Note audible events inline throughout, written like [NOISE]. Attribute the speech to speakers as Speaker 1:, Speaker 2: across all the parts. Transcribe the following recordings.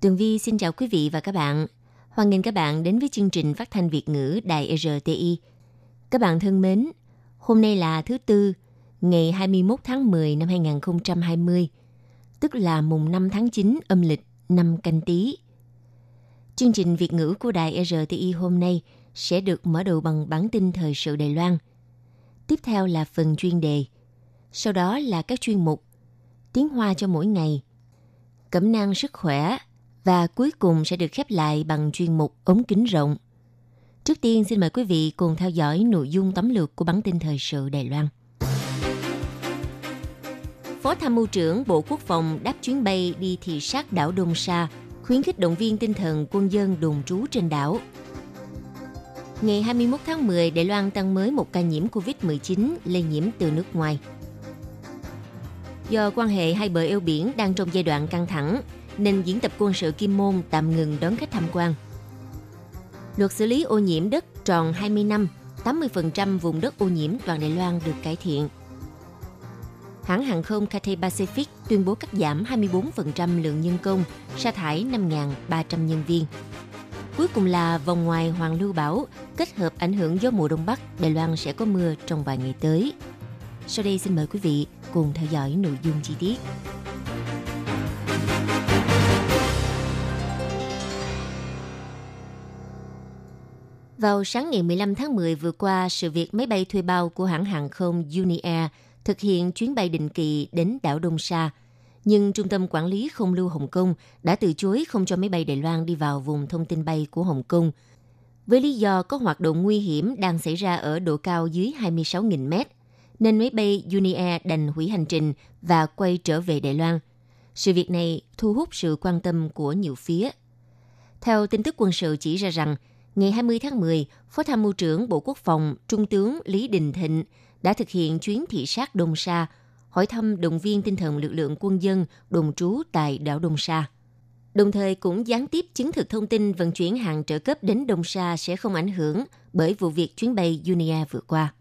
Speaker 1: Tường Vi xin chào quý vị và các bạn. Hoan nghênh các bạn đến với chương trình phát thanh Việt ngữ Đài RTI. Các bạn thân mến, hôm nay là thứ Tư, ngày 21 tháng 10 năm 2020, tức là mùng 5 tháng 9 âm lịch năm canh tí. Chương trình Việt ngữ của Đài RTI hôm nay sẽ được mở đầu bằng bản tin thời sự Đài Loan. Tiếp theo là phần chuyên đề, sau đó là các chuyên mục Tiếng Hoa cho mỗi ngày, Cẩm nang sức khỏe và cuối cùng sẽ được khép lại bằng chuyên mục ống kính rộng. Trước tiên xin mời quý vị cùng theo dõi nội dung tóm lược của bản tin thời sự Đài Loan. Phó Tham mưu trưởng Bộ Quốc phòng đáp chuyến bay đi thị sát đảo Đông Sa, khuyến khích động viên tinh thần quân dân đồn trú trên đảo. Ngày 21 tháng 10, Đài Loan tăng mới một ca nhiễm COVID-19 lây nhiễm từ nước ngoài. Do quan hệ hai bờ eo biển đang trong giai đoạn căng thẳng, nên diễn tập quân sự Kim Môn tạm ngừng đón khách tham quan. Luật xử lý ô nhiễm đất tròn 20 năm, 80% vùng đất ô nhiễm toàn Đài Loan được cải thiện. Hãng hàng không Cathay Pacific tuyên bố cắt giảm 24% lượng nhân công, sa thải 5.300 nhân viên. Cuối cùng là vòng ngoài Hoàng Lưu Bảo, kết hợp ảnh hưởng gió mùa Đông Bắc, Đài Loan sẽ có mưa trong vài ngày tới. Sau đây xin mời quý vị cùng theo dõi nội dung chi tiết. Vào sáng ngày 15 tháng 10 vừa qua, sự việc máy bay thuê bao của hãng hàng không Uniair thực hiện chuyến bay định kỳ đến đảo Đông Sa. Nhưng Trung tâm Quản lý Không lưu Hồng Kông đã từ chối không cho máy bay Đài Loan đi vào vùng thông tin bay của Hồng Kông. Với lý do có hoạt động nguy hiểm đang xảy ra ở độ cao dưới 26.000 mét, nên máy bay Uniair đành hủy hành trình và quay trở về Đài Loan. Sự việc này thu hút sự quan tâm của nhiều phía. Theo tin tức quân sự chỉ ra rằng, ngày 20 tháng 10, Phó Tham mưu trưởng Bộ Quốc phòng Trung tướng Lý Đình Thịnh đã thực hiện chuyến thị sát Đông Sa, hỏi thăm động viên tinh thần lực lượng quân dân đồn trú tại đảo Đông Sa. Đồng thời cũng gián tiếp chứng thực thông tin vận chuyển hàng trợ cấp đến Đông Sa sẽ không ảnh hưởng bởi vụ việc chuyến bay Unia vừa qua.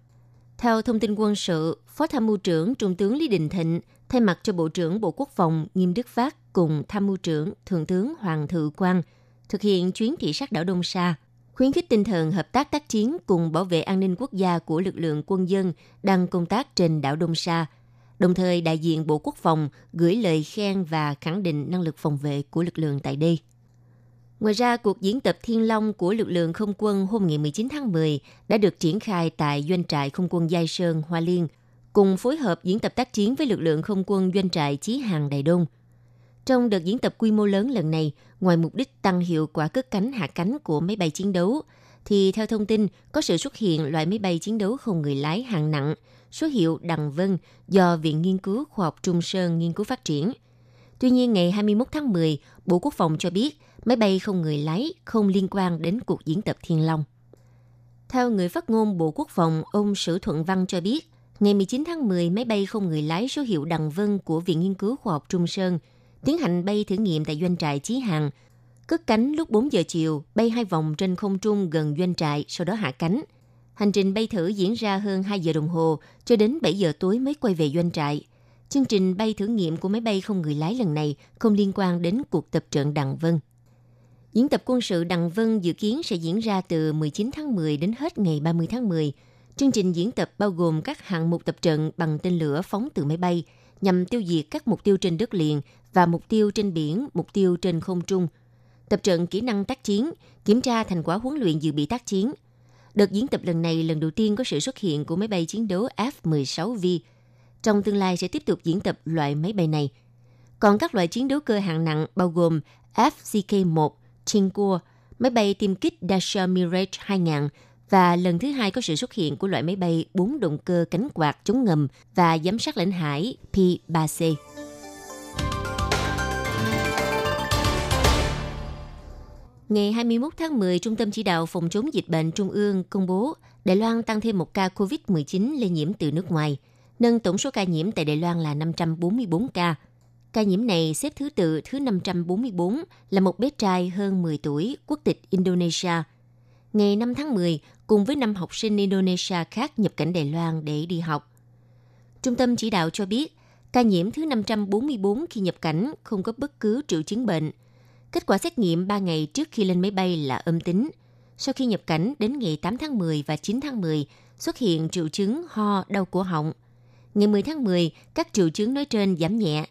Speaker 1: Theo thông tin quân sự, Phó Tham mưu trưởng Trung tướng Lý Đình Thịnh thay mặt cho Bộ trưởng Bộ Quốc phòng Nghiêm Đức Phát cùng Tham mưu trưởng Thượng tướng Hoàng Thự Quang thực hiện chuyến thị sát đảo Đông Sa, khuyến khích tinh thần hợp tác tác chiến cùng bảo vệ an ninh quốc gia của lực lượng quân dân đang công tác trên đảo Đông Sa. Đồng thời, đại diện Bộ Quốc phòng gửi lời khen và khẳng định năng lực phòng vệ của lực lượng tại đây. Ngoài ra, cuộc diễn tập Thiên Long của lực lượng không quân hôm ngày 19 tháng 10 đã được triển khai tại doanh trại không quân Giai Sơn, Hoa Liên, cùng phối hợp diễn tập tác chiến với lực lượng không quân doanh trại Chí Hàng Đài Đông. Trong đợt diễn tập quy mô lớn lần này, ngoài mục đích tăng hiệu quả cất cánh hạ cánh của máy bay chiến đấu, thì theo thông tin có sự xuất hiện loại máy bay chiến đấu không người lái hạng nặng, số hiệu Đằng Vân do Viện Nghiên cứu Khoa học Trung Sơn nghiên cứu phát triển. Tuy nhiên, ngày 21 tháng 10, Bộ Quốc phòng cho biết máy bay không người lái không liên quan đến cuộc diễn tập Thiên Long. Theo người phát ngôn Bộ Quốc phòng, ông Sử Thuận Văn cho biết, ngày 19 tháng 10, máy bay không người lái số hiệu Đằng Vân của Viện Nghiên cứu Khoa học Trung Sơn tiến hành bay thử nghiệm tại doanh trại Chí Hàng. Cất cánh lúc 4 giờ chiều, bay hai vòng trên không trung gần doanh trại, sau đó hạ cánh. Hành trình bay thử diễn ra hơn 2 giờ đồng hồ, cho đến 7 giờ tối mới quay về doanh trại. Chương trình bay thử nghiệm của máy bay không người lái lần này không liên quan đến cuộc tập trận đặng Vân. Diễn tập quân sự đặng Vân dự kiến sẽ diễn ra từ 19 tháng 10 đến hết ngày 30 tháng 10. Chương trình diễn tập bao gồm các hạng mục tập trận bằng tên lửa phóng từ máy bay nhằm tiêu diệt các mục tiêu trên đất liền và mục tiêu trên biển, mục tiêu trên không trung. Tập trận kỹ năng tác chiến, kiểm tra thành quả huấn luyện dự bị tác chiến. Đợt diễn tập lần này lần đầu tiên có sự xuất hiện của máy bay chiến đấu F-16V. Trong tương lai sẽ tiếp tục diễn tập loại máy bay này. Còn các loại chiến đấu cơ hạng nặng bao gồm FCK-1, Chinkua, máy bay tiêm kích Dasha Mirage 2000 và lần thứ hai có sự xuất hiện của loại máy bay bốn động cơ cánh quạt chống ngầm và giám sát lãnh hải P-3C. Ngày 21 tháng 10, Trung tâm Chỉ đạo Phòng chống dịch bệnh Trung ương công bố Đài Loan tăng thêm một ca COVID-19 lây nhiễm từ nước ngoài, nâng tổng số ca nhiễm tại Đài Loan là 544 ca. Ca nhiễm này xếp thứ tự thứ 544 là một bé trai hơn 10 tuổi, quốc tịch Indonesia. Ngày 5 tháng 10, cùng với năm học sinh Indonesia khác nhập cảnh Đài Loan để đi học. Trung tâm chỉ đạo cho biết, ca nhiễm thứ 544 khi nhập cảnh không có bất cứ triệu chứng bệnh. Kết quả xét nghiệm 3 ngày trước khi lên máy bay là âm tính. Sau khi nhập cảnh đến ngày 8 tháng 10 và 9 tháng 10 xuất hiện triệu chứng ho, đau cổ họng. Ngày 10 tháng 10, các triệu chứng nói trên giảm nhẹ.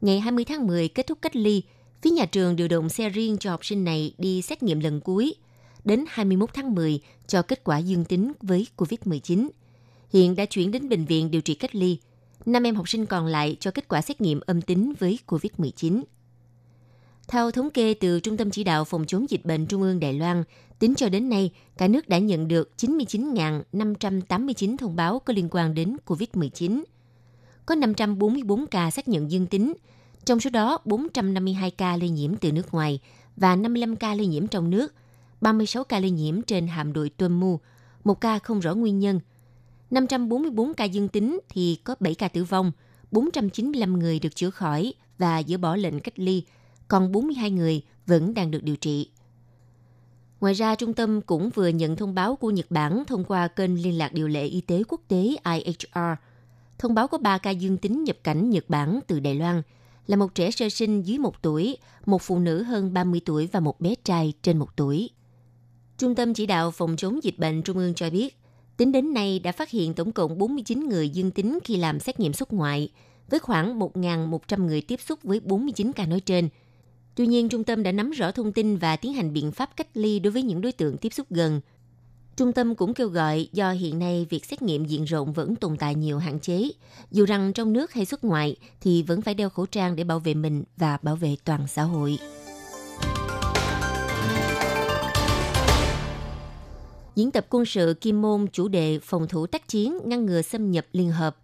Speaker 1: Ngày 20 tháng 10 kết thúc cách ly, phía nhà trường điều động xe riêng cho học sinh này đi xét nghiệm lần cuối. Đến 21 tháng 10 cho kết quả dương tính với COVID-19. Hiện đã chuyển đến bệnh viện điều trị cách ly. 5 em học sinh còn lại cho kết quả xét nghiệm âm tính với COVID-19. Theo thống kê từ Trung tâm Chỉ đạo Phòng chống dịch bệnh Trung ương Đài Loan, tính cho đến nay, cả nước đã nhận được 99.589 thông báo có liên quan đến COVID-19. Có 544 ca xác nhận dương tính, trong số đó 452 ca lây nhiễm từ nước ngoài và 55 ca lây nhiễm trong nước, 36 ca lây nhiễm trên hạm đội Tuân Mu, một ca không rõ nguyên nhân. 544 ca dương tính thì có 7 ca tử vong, 495 người được chữa khỏi và dỡ bỏ lệnh cách ly – còn 42 người vẫn đang được điều trị. Ngoài ra, trung tâm cũng vừa nhận thông báo của Nhật Bản thông qua kênh liên lạc điều lệ y tế quốc tế IHR. Thông báo có 3 ca dương tính nhập cảnh Nhật Bản từ Đài Loan, là một trẻ sơ sinh dưới 1 tuổi, một phụ nữ hơn 30 tuổi và một bé trai trên 1 tuổi. Trung tâm chỉ đạo phòng chống dịch bệnh Trung ương cho biết, tính đến nay đã phát hiện tổng cộng 49 người dương tính khi làm xét nghiệm xuất ngoại, với khoảng 1.100 người tiếp xúc với 49 ca nói trên – Tuy nhiên, trung tâm đã nắm rõ thông tin và tiến hành biện pháp cách ly đối với những đối tượng tiếp xúc gần. Trung tâm cũng kêu gọi do hiện nay việc xét nghiệm diện rộng vẫn tồn tại nhiều hạn chế. Dù rằng trong nước hay xuất ngoại thì vẫn phải đeo khẩu trang để bảo vệ mình và bảo vệ toàn xã hội. Diễn tập quân sự Kim Môn chủ đề phòng thủ tác chiến ngăn ngừa xâm nhập liên hợp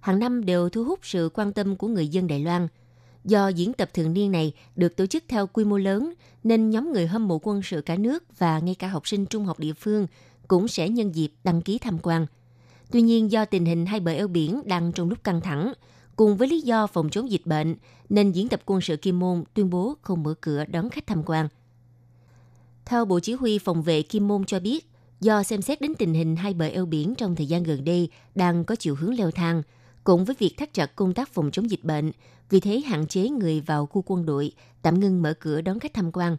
Speaker 1: hàng năm đều thu hút sự quan tâm của người dân Đài Loan – Do diễn tập thường niên này được tổ chức theo quy mô lớn, nên nhóm người hâm mộ quân sự cả nước và ngay cả học sinh trung học địa phương cũng sẽ nhân dịp đăng ký tham quan. Tuy nhiên do tình hình hai bờ eo biển đang trong lúc căng thẳng, cùng với lý do phòng chống dịch bệnh, nên diễn tập quân sự Kim Môn tuyên bố không mở cửa đón khách tham quan. Theo Bộ Chỉ huy Phòng vệ Kim Môn cho biết, do xem xét đến tình hình hai bờ eo biển trong thời gian gần đây đang có chiều hướng leo thang, cùng với việc thắt chặt công tác phòng chống dịch bệnh, vì thế hạn chế người vào khu quân đội, tạm ngưng mở cửa đón khách tham quan.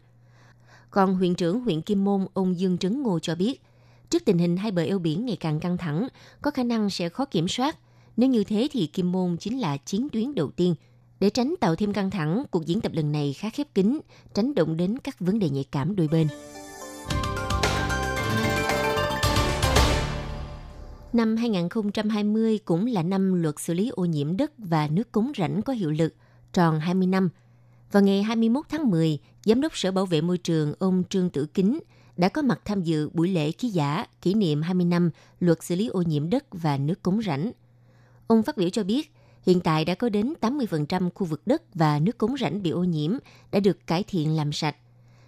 Speaker 1: Còn huyện trưởng huyện Kim Môn, ông Dương Trấn Ngô cho biết, trước tình hình hai bờ eo biển ngày càng căng thẳng, có khả năng sẽ khó kiểm soát. Nếu như thế thì Kim Môn chính là chiến tuyến đầu tiên. Để tránh tạo thêm căng thẳng, cuộc diễn tập lần này khá khép kín, tránh động đến các vấn đề nhạy cảm đôi bên. Năm 2020 cũng là năm luật xử lý ô nhiễm đất và nước cống rãnh có hiệu lực, tròn 20 năm. Vào ngày 21 tháng 10, Giám đốc Sở Bảo vệ Môi trường ông Trương Tử Kính đã có mặt tham dự buổi lễ ký giả kỷ niệm 20 năm luật xử lý ô nhiễm đất và nước cống rãnh. Ông phát biểu cho biết, hiện tại đã có đến 80% khu vực đất và nước cống rãnh bị ô nhiễm đã được cải thiện làm sạch.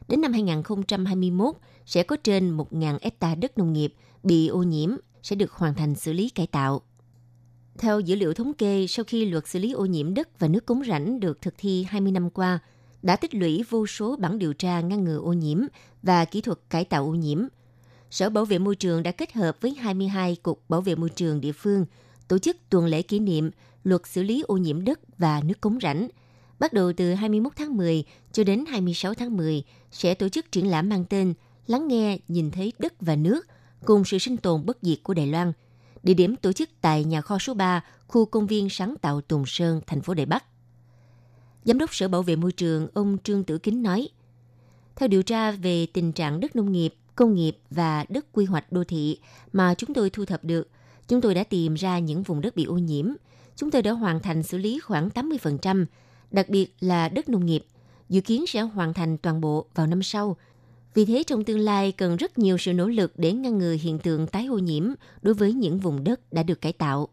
Speaker 1: Đến năm 2021, sẽ có trên 1.000 hecta đất nông nghiệp bị ô nhiễm sẽ được hoàn thành xử lý cải tạo. Theo dữ liệu thống kê, sau khi luật xử lý ô nhiễm đất và nước cống rãnh được thực thi 20 năm qua, đã tích lũy vô số bản điều tra ngăn ngừa ô nhiễm và kỹ thuật cải tạo ô nhiễm. Sở Bảo vệ Môi trường đã kết hợp với 22 Cục Bảo vệ Môi trường địa phương tổ chức tuần lễ kỷ niệm luật xử lý ô nhiễm đất và nước cống rãnh. Bắt đầu từ 21 tháng 10 cho đến 26 tháng 10 sẽ tổ chức triển lãm mang tên Lắng nghe, nhìn thấy đất và nước cùng sự sinh tồn bất diệt của Đài Loan. Địa điểm tổ chức tại nhà kho số 3, khu công viên sáng tạo Tùng Sơn, thành phố Đài Bắc. Giám đốc Sở Bảo vệ Môi trường ông Trương Tử Kính nói, theo điều tra về tình trạng đất nông nghiệp, công nghiệp và đất quy hoạch đô thị mà chúng tôi thu thập được, chúng tôi đã tìm ra những vùng đất bị ô nhiễm. Chúng tôi đã hoàn thành xử lý khoảng 80%, đặc biệt là đất nông nghiệp. Dự kiến sẽ hoàn thành toàn bộ vào năm sau vì thế trong tương lai cần rất nhiều sự nỗ lực để ngăn ngừa hiện tượng tái ô nhiễm đối với những vùng đất đã được cải tạo.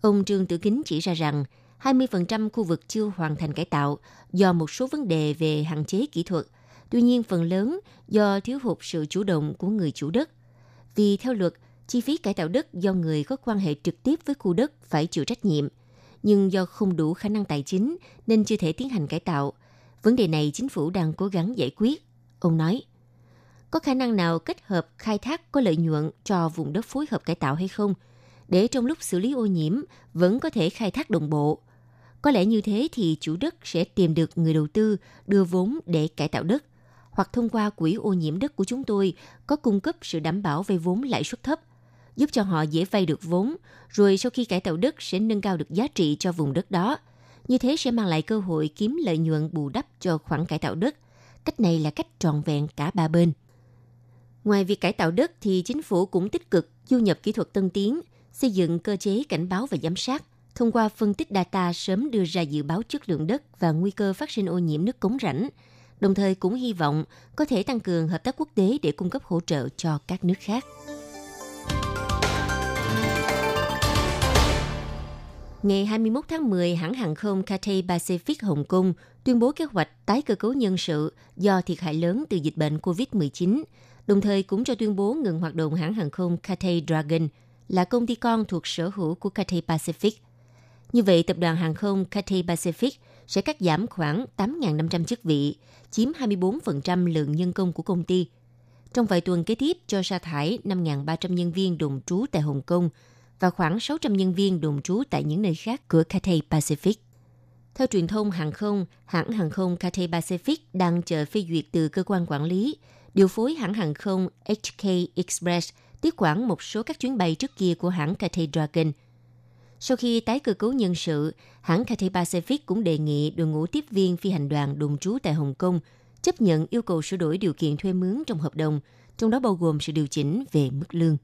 Speaker 1: Ông Trương Tử Kính chỉ ra rằng 20% khu vực chưa hoàn thành cải tạo do một số vấn đề về hạn chế kỹ thuật, Tuy nhiên, phần lớn do thiếu hụt sự chủ động của người chủ đất. Vì theo luật, chi phí cải tạo đất do người có quan hệ trực tiếp với khu đất phải chịu trách nhiệm. Nhưng do không đủ khả năng tài chính nên chưa thể tiến hành cải tạo. Vấn đề này chính phủ đang cố gắng giải quyết. Ông nói, có khả năng nào kết hợp khai thác có lợi nhuận cho vùng đất phối hợp cải tạo hay không? Để trong lúc xử lý ô nhiễm vẫn có thể khai thác đồng bộ. Có lẽ như thế thì chủ đất sẽ tìm được người đầu tư đưa vốn để cải tạo đất hoặc thông qua quỹ ô nhiễm đất của chúng tôi có cung cấp sự đảm bảo về vốn lãi suất thấp, giúp cho họ dễ vay được vốn, rồi sau khi cải tạo đất sẽ nâng cao được giá trị cho vùng đất đó. Như thế sẽ mang lại cơ hội kiếm lợi nhuận bù đắp cho khoản cải tạo đất. Cách này là cách trọn vẹn cả ba bên. Ngoài việc cải tạo đất thì chính phủ cũng tích cực du nhập kỹ thuật tân tiến, xây dựng cơ chế cảnh báo và giám sát, thông qua phân tích data sớm đưa ra dự báo chất lượng đất và nguy cơ phát sinh ô nhiễm nước cống rãnh, đồng thời cũng hy vọng có thể tăng cường hợp tác quốc tế để cung cấp hỗ trợ cho các nước khác. Ngày 21 tháng 10, hãng hàng không Cathay Pacific Hồng Kông tuyên bố kế hoạch tái cơ cấu nhân sự do thiệt hại lớn từ dịch bệnh COVID-19, đồng thời cũng cho tuyên bố ngừng hoạt động hãng hàng không Cathay Dragon là công ty con thuộc sở hữu của Cathay Pacific. Như vậy, tập đoàn hàng không Cathay Pacific sẽ cắt giảm khoảng 8.500 chức vị, chiếm 24% lượng nhân công của công ty. Trong vài tuần kế tiếp cho sa thải 5.300 nhân viên đồn trú tại Hồng Kông và khoảng 600 nhân viên đồn trú tại những nơi khác của Cathay Pacific. Theo truyền thông hàng không, hãng hàng không Cathay Pacific đang chờ phê duyệt từ cơ quan quản lý, điều phối hãng hàng không HK Express tiếp quản một số các chuyến bay trước kia của hãng Cathay Dragon. Sau khi tái cơ cấu nhân sự, hãng Cathay Pacific cũng đề nghị đội ngũ tiếp viên phi hành đoàn đồn trú tại Hồng Kông chấp nhận yêu cầu sửa đổi điều kiện thuê mướn trong hợp đồng, trong đó bao gồm sự điều chỉnh về mức lương.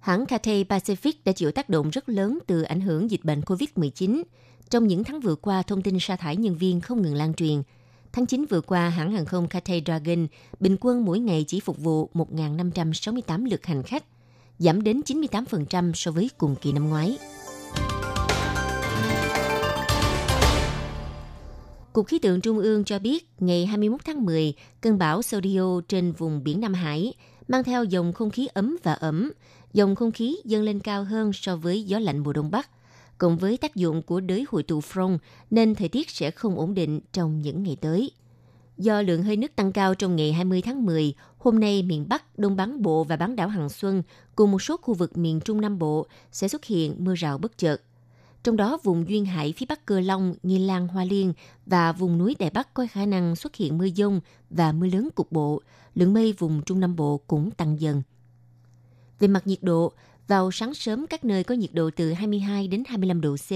Speaker 1: Hãng Cathay Pacific đã chịu tác động rất lớn từ ảnh hưởng dịch bệnh COVID-19. Trong những tháng vừa qua, thông tin sa thải nhân viên không ngừng lan truyền. Tháng 9 vừa qua, hãng hàng không Cathay Dragon bình quân mỗi ngày chỉ phục vụ 1.568 lượt hành khách, giảm đến 98% so với cùng kỳ năm ngoái. Cục Khí tượng Trung ương cho biết, ngày 21 tháng 10, cơn bão Sodio trên vùng biển Nam Hải mang theo dòng không khí ấm và ẩm, dòng không khí dâng lên cao hơn so với gió lạnh mùa đông bắc. Cộng với tác dụng của đới hội tụ front nên thời tiết sẽ không ổn định trong những ngày tới. Do lượng hơi nước tăng cao trong ngày 20 tháng 10, hôm nay miền Bắc, Đông Bán Bộ và bán đảo Hằng Xuân cùng một số khu vực miền Trung Nam Bộ sẽ xuất hiện mưa rào bất chợt. Trong đó, vùng duyên hải phía Bắc Cơ Long, Nghi Lan, Hoa Liên và vùng núi Đại Bắc có khả năng xuất hiện mưa dông và mưa lớn cục bộ. Lượng mây vùng Trung Nam Bộ cũng tăng dần. Về mặt nhiệt độ, vào sáng sớm các nơi có nhiệt độ từ 22 đến 25 độ C.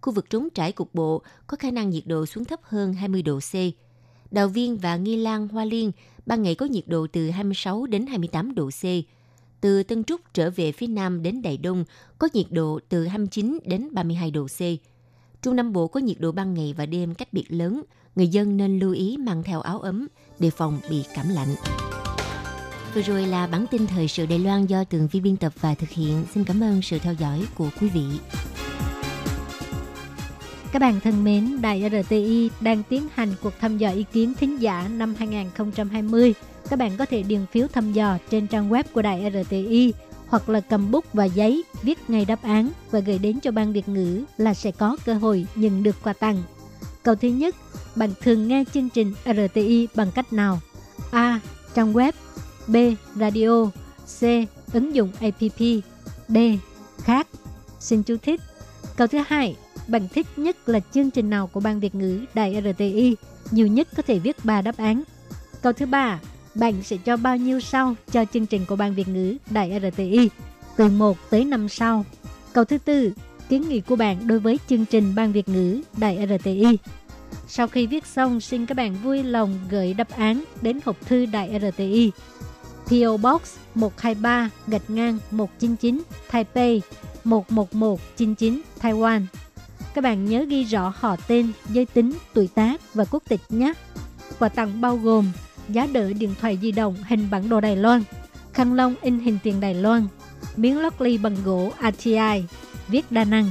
Speaker 1: Khu vực trống trải cục bộ có khả năng nhiệt độ xuống thấp hơn 20 độ C. Đào Viên và Nghi Lan, Hoa Liên ban ngày có nhiệt độ từ 26 đến 28 độ C. Từ Tân Trúc trở về phía Nam đến Đài Đông có nhiệt độ từ 29 đến 32 độ C. Trung Nam Bộ có nhiệt độ ban ngày và đêm cách biệt lớn, người dân nên lưu ý mang theo áo ấm, đề phòng bị cảm lạnh. Vừa rồi là bản tin thời sự Đài Loan do Tường Vi biên tập và thực hiện. Xin cảm ơn sự theo dõi của quý vị.
Speaker 2: Các bạn thân mến, Đài RTI đang tiến hành cuộc thăm dò ý kiến thính giả năm 2020. Các bạn có thể điền phiếu thăm dò trên trang web của Đài RTI hoặc là cầm bút và giấy viết ngay đáp án và gửi đến cho ban Việt ngữ là sẽ có cơ hội nhận được quà tặng. Câu thứ nhất, bạn thường nghe chương trình RTI bằng cách nào? A. Trang web B. Radio C. Ứng dụng app D. Khác Xin chú thích Câu thứ hai Bạn thích nhất là chương trình nào của Ban Việt ngữ Đài RTI Nhiều nhất có thể viết 3 đáp án Câu thứ ba Bạn sẽ cho bao nhiêu sao cho chương trình của Ban Việt ngữ Đài RTI Từ 1 tới 5 sao Câu thứ tư Kiến nghị của bạn đối với chương trình Ban Việt ngữ Đài RTI sau khi viết xong, xin các bạn vui lòng gửi đáp án đến hộp thư Đài RTI PO Box 123 gạch ngang 199 Taipei 11199 Taiwan. Các bạn nhớ ghi rõ họ tên, giới tính, tuổi tác và quốc tịch nhé. Quà tặng bao gồm giá đỡ điện thoại di động hình bản đồ Đài Loan, khăn lông in hình tiền Đài Loan, miếng lót ly bằng gỗ ATI, viết đa năng,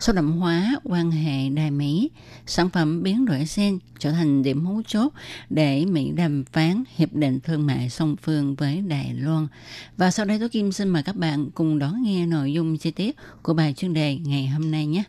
Speaker 3: Sâu đậm hóa quan hệ Đài Mỹ, sản phẩm biến đổi gen trở thành điểm mấu chốt để Mỹ đàm phán hiệp định thương mại song phương với Đài Loan. Và sau đây tôi Kim xin mời các bạn cùng đón nghe nội dung chi tiết của bài chuyên đề ngày hôm nay nhé.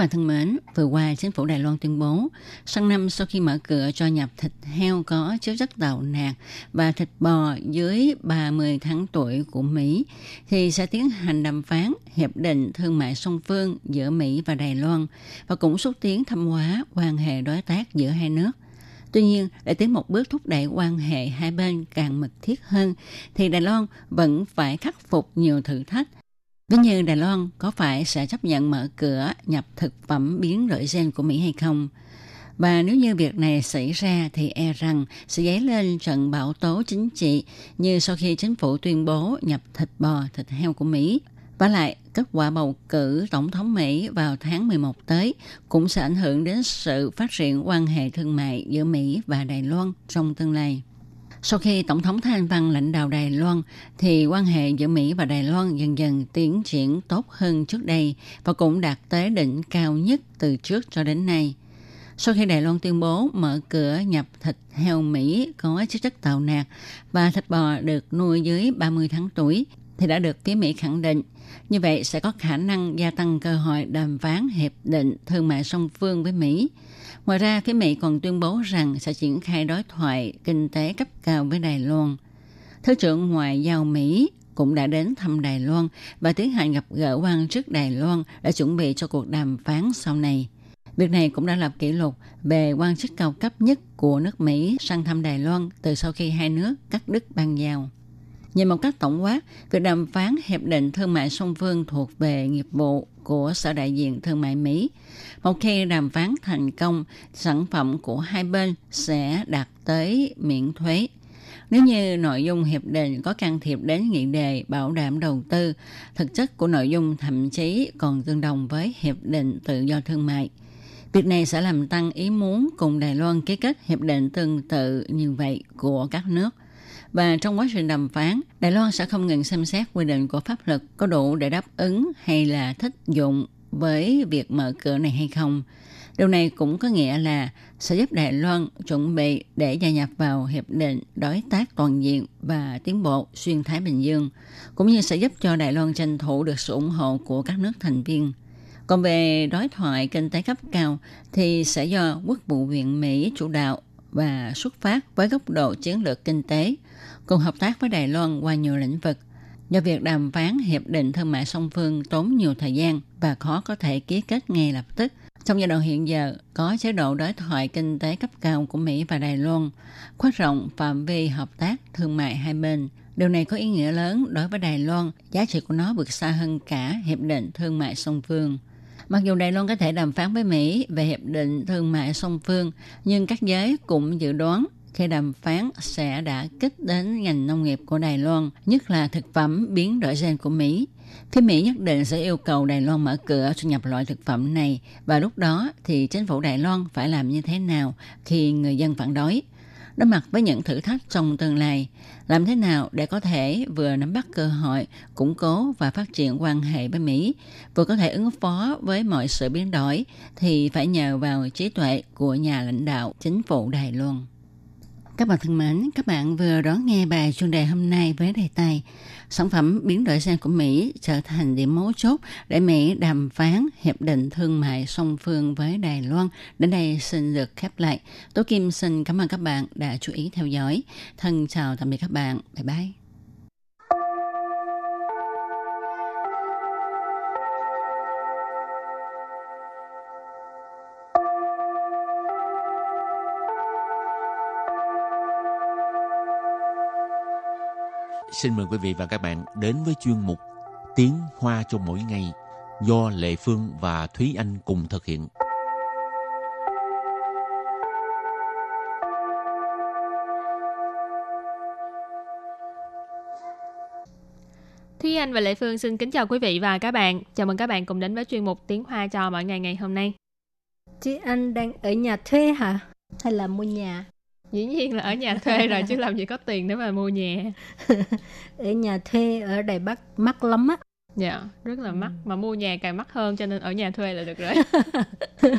Speaker 3: Bạn thân mến, vừa qua chính phủ Đài Loan tuyên bố, sang năm sau khi mở cửa cho nhập thịt heo có chứa chất đậu nạc và thịt bò dưới 30 tháng tuổi của Mỹ, thì sẽ tiến hành đàm phán hiệp định thương mại song phương giữa Mỹ và Đài Loan và cũng xúc tiến thâm hóa quan hệ đối tác giữa hai nước. Tuy nhiên, để tiến một bước thúc đẩy quan hệ hai bên càng mật thiết hơn, thì Đài Loan vẫn phải khắc phục nhiều thử thách Ví như Đài Loan có phải sẽ chấp nhận mở cửa nhập thực phẩm biến đổi gen của Mỹ hay không? Và nếu như việc này xảy ra thì e rằng sẽ dấy lên trận bão tố chính trị như sau khi chính phủ tuyên bố nhập thịt bò, thịt heo của Mỹ. Và lại, kết quả bầu cử Tổng thống Mỹ vào tháng 11 tới cũng sẽ ảnh hưởng đến sự phát triển quan hệ thương mại giữa Mỹ và Đài Loan trong tương lai. Sau khi Tổng thống Thanh Văn lãnh đạo Đài Loan, thì quan hệ giữa Mỹ và Đài Loan dần dần tiến triển tốt hơn trước đây và cũng đạt tới đỉnh cao nhất từ trước cho đến nay. Sau khi Đài Loan tuyên bố mở cửa nhập thịt heo Mỹ có chứa chất tạo nạc và thịt bò được nuôi dưới 30 tháng tuổi, thì đã được phía Mỹ khẳng định. Như vậy sẽ có khả năng gia tăng cơ hội đàm phán hiệp định thương mại song phương với Mỹ – Ngoài ra, phía Mỹ còn tuyên bố rằng sẽ triển khai đối thoại kinh tế cấp cao với Đài Loan. Thứ trưởng Ngoại giao Mỹ cũng đã đến thăm Đài Loan và tiến hành gặp gỡ quan chức Đài Loan để chuẩn bị cho cuộc đàm phán sau này. Việc này cũng đã lập kỷ lục về quan chức cao cấp nhất của nước Mỹ sang thăm Đài Loan từ sau khi hai nước cắt đứt băng giao. Nhìn một cách tổng quát, việc đàm phán hiệp định thương mại song phương thuộc về nghiệp vụ của Sở Đại diện Thương mại Mỹ. Một khi đàm phán thành công, sản phẩm của hai bên sẽ đạt tới miễn thuế. Nếu như nội dung hiệp định có can thiệp đến nghị đề bảo đảm đầu tư, thực chất của nội dung thậm chí còn tương đồng với hiệp định tự do thương mại. Việc này sẽ làm tăng ý muốn cùng Đài Loan ký kết hiệp định tương tự như vậy của các nước – và trong quá trình đàm phán, Đài Loan sẽ không ngừng xem xét quy định của pháp luật có đủ để đáp ứng hay là thích dụng với việc mở cửa này hay không. Điều này cũng có nghĩa là sẽ giúp Đài Loan chuẩn bị để gia nhập vào Hiệp định Đối tác Toàn diện và Tiến bộ Xuyên Thái Bình Dương, cũng như sẽ giúp cho Đài Loan tranh thủ được sự ủng hộ của các nước thành viên. Còn về đối thoại kinh tế cấp cao thì sẽ do Quốc vụ viện Mỹ chủ đạo và xuất phát với góc độ chiến lược kinh tế – cùng hợp tác với Đài Loan qua nhiều lĩnh vực. Do việc đàm phán hiệp định thương mại song phương tốn nhiều thời gian và khó có thể ký kết ngay lập tức. Trong giai đoạn hiện giờ, có chế độ đối thoại kinh tế cấp cao của Mỹ và Đài Loan, khoát rộng phạm vi hợp tác thương mại hai bên. Điều này có ý nghĩa lớn đối với Đài Loan, giá trị của nó vượt xa hơn cả hiệp định thương mại song phương. Mặc dù Đài Loan có thể đàm phán với Mỹ về hiệp định thương mại song phương, nhưng các giới cũng dự đoán khi đàm phán sẽ đã kích đến ngành nông nghiệp của Đài Loan, nhất là thực phẩm biến đổi gen của Mỹ. Phía Mỹ nhất định sẽ yêu cầu Đài Loan mở cửa xuất nhập loại thực phẩm này và lúc đó thì chính phủ Đài Loan phải làm như thế nào khi người dân phản đối. Đối mặt với những thử thách trong tương lai, làm thế nào để có thể vừa nắm bắt cơ hội, củng cố và phát triển quan hệ với Mỹ, vừa có thể ứng phó với mọi sự biến đổi thì phải nhờ vào trí tuệ của nhà lãnh đạo chính phủ Đài Loan. Các bạn thân mến, các bạn vừa đón nghe bài chuyên đề hôm nay với đề tài Sản phẩm biến đổi gen của Mỹ trở thành điểm mấu chốt để Mỹ đàm phán hiệp định thương mại song phương với Đài Loan. Đến đây xin được khép lại. Tố Kim xin cảm ơn các bạn đã chú ý theo dõi. Thân chào tạm biệt các bạn. Bye bye.
Speaker 4: Xin mời quý vị và các bạn đến với chuyên mục Tiếng Hoa cho mỗi ngày do Lệ Phương và Thúy Anh cùng thực hiện.
Speaker 5: Thúy Anh và Lệ Phương xin kính chào quý vị và các bạn. Chào mừng các bạn cùng đến với chuyên mục Tiếng Hoa cho mỗi ngày ngày hôm nay.
Speaker 2: Chị Anh đang ở nhà thuê hả? Hay là mua nhà?
Speaker 5: Dĩ nhiên là ở nhà thuê rồi chứ làm gì có tiền để mà mua nhà. [LAUGHS]
Speaker 2: ở nhà thuê ở Đài Bắc mắc lắm á.
Speaker 5: Dạ, rất là mắc. Mà mua nhà càng mắc hơn cho nên ở nhà thuê là được rồi. [LAUGHS]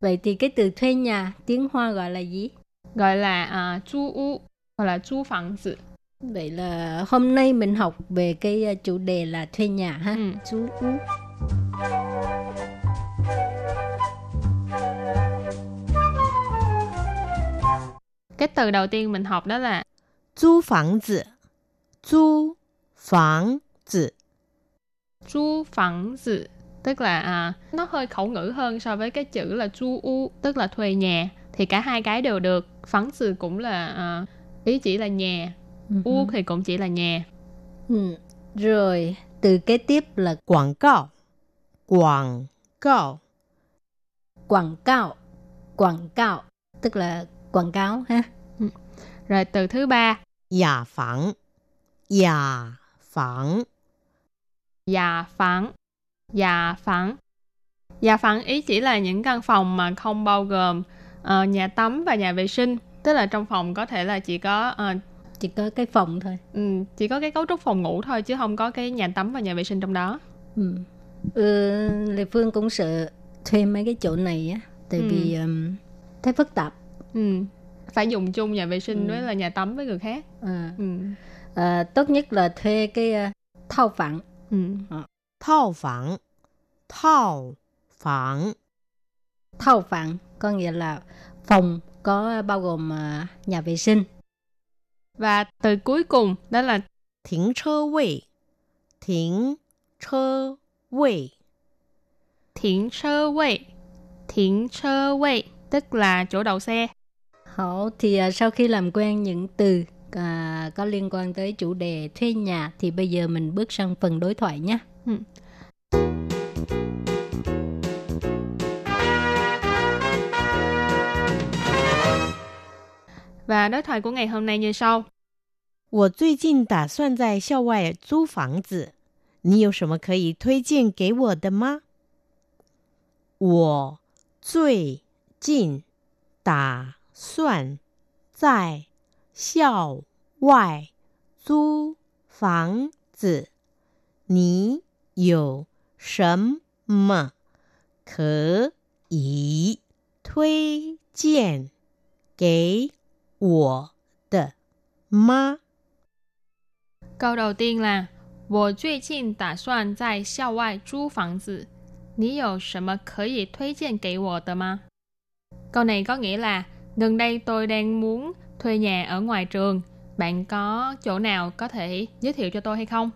Speaker 2: Vậy thì cái từ thuê nhà tiếng Hoa gọi là gì?
Speaker 5: Gọi là uh, chu u hoặc là chu phòng tử.
Speaker 2: Vậy là hôm nay mình học về cái à, chủ đề là thuê nhà ha.
Speaker 5: Ừ.
Speaker 2: Chú u.
Speaker 5: Cái từ đầu tiên mình học đó là
Speaker 6: 租房子，租房子，
Speaker 5: chu phòng tử. Tức là à, nó hơi khẩu ngữ hơn so với cái chữ là chu u, tức là thuê nhà. Thì cả hai cái đều được. Phẳng tử cũng là à, ý chỉ là nhà. U thì cũng chỉ là nhà.
Speaker 2: Ừ. Rồi từ kế tiếp là
Speaker 6: 广告，广告，
Speaker 2: quảng cáo. Quảng cáo tức là quảng cáo ha. Ừ.
Speaker 5: Rồi từ thứ ba.
Speaker 6: nhà phẳng. nhà phẳng.
Speaker 5: nhà phẳng. nhà phẳng. nhà phẳng ý chỉ là những căn phòng mà không bao gồm uh, nhà tắm và nhà vệ sinh. Tức là trong phòng có thể là chỉ có uh,
Speaker 2: chỉ có cái phòng thôi.
Speaker 5: Ừ, chỉ có cái cấu trúc phòng ngủ thôi chứ không có cái nhà tắm và nhà vệ sinh trong đó.
Speaker 2: Ừ. Ừ, Lê Phương cũng sợ thuê mấy cái chỗ này á, tại
Speaker 5: ừ.
Speaker 2: vì um, thấy phức tạp
Speaker 5: Ừ. phải dùng chung nhà vệ sinh ừ. với là nhà tắm với người khác.
Speaker 2: À.
Speaker 5: Ừ.
Speaker 2: À, tốt nhất là thuê cái ờ, uh, thao phẳng.
Speaker 5: Ừ.
Speaker 6: Ờ. thao phẳng. Thao phẳng.
Speaker 2: Thao phẳng có nghĩa là phòng có bao gồm uh, nhà vệ sinh.
Speaker 5: Và từ cuối cùng đó là
Speaker 6: thính chơ vị thính chơ vị
Speaker 5: thính chơ vị thính chơ vị tức là chỗ đậu xe.
Speaker 2: Hảo, thì à, sau khi làm quen những từ à, có liên quan tới chủ đề thuê nhà thì bây giờ mình bước sang phần đối thoại nhé.
Speaker 5: Ừ. Và đối thoại của ngày hôm nay như sau.
Speaker 6: 我最近打算在校外租房子，你有什么可以推荐给我的吗？我最近打 算在校外租房子，你有什么可以推荐给我的吗
Speaker 5: ？Câu đầu tiên là 我最近打算在校外租房子，你有什么可以推荐给我的吗？Câu này có nghĩa là gần đây tôi đang muốn thuê nhà ở ngoài trường. Bạn có chỗ nào có thể giới thiệu cho tôi hay không?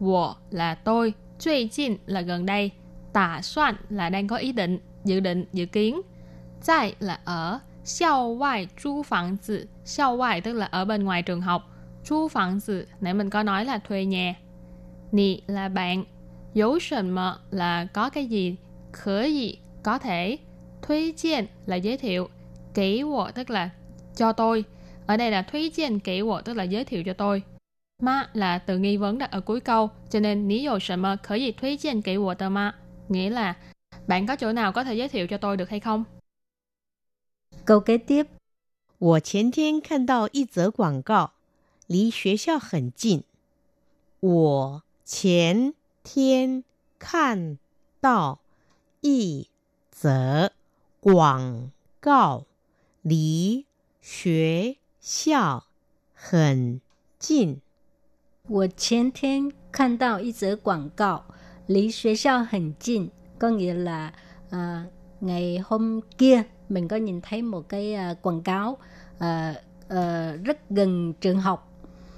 Speaker 5: Wo là tôi, truy jin là gần đây, tả soạn là đang có ý định, dự định, dự kiến. Tại là ở, xiao ngoại chu phẳng zi, xiao ngoại tức là ở bên ngoài trường học. Chu phẳng zi, nãy mình có nói là thuê nhà. Nì là bạn, dấu sần là có cái gì, khở gì, có thể. Thuê chiên là giới thiệu, Kỹ wo tức là cho tôi. Ở đây là thuê chiên kỹ wo tức là giới thiệu cho tôi. Ma là từ nghi vấn đặt ở cuối câu. Cho nên ní dầu sần mờ khở gì thuê chiên kỹ wo tờ ma. Nghĩa là bạn có chỗ nào có thể giới thiệu cho tôi được hay không?
Speaker 2: Câu kế tiếp,
Speaker 6: 我前天看到一则广告，离学校很近。我前天看到一则广告， 离学校很近。
Speaker 2: 我前天看到一则广告，离学校很近, có nghĩa là à, ngày hôm kia mình có nhìn thấy một cái à, quảng cáo à, à, rất gần trường học.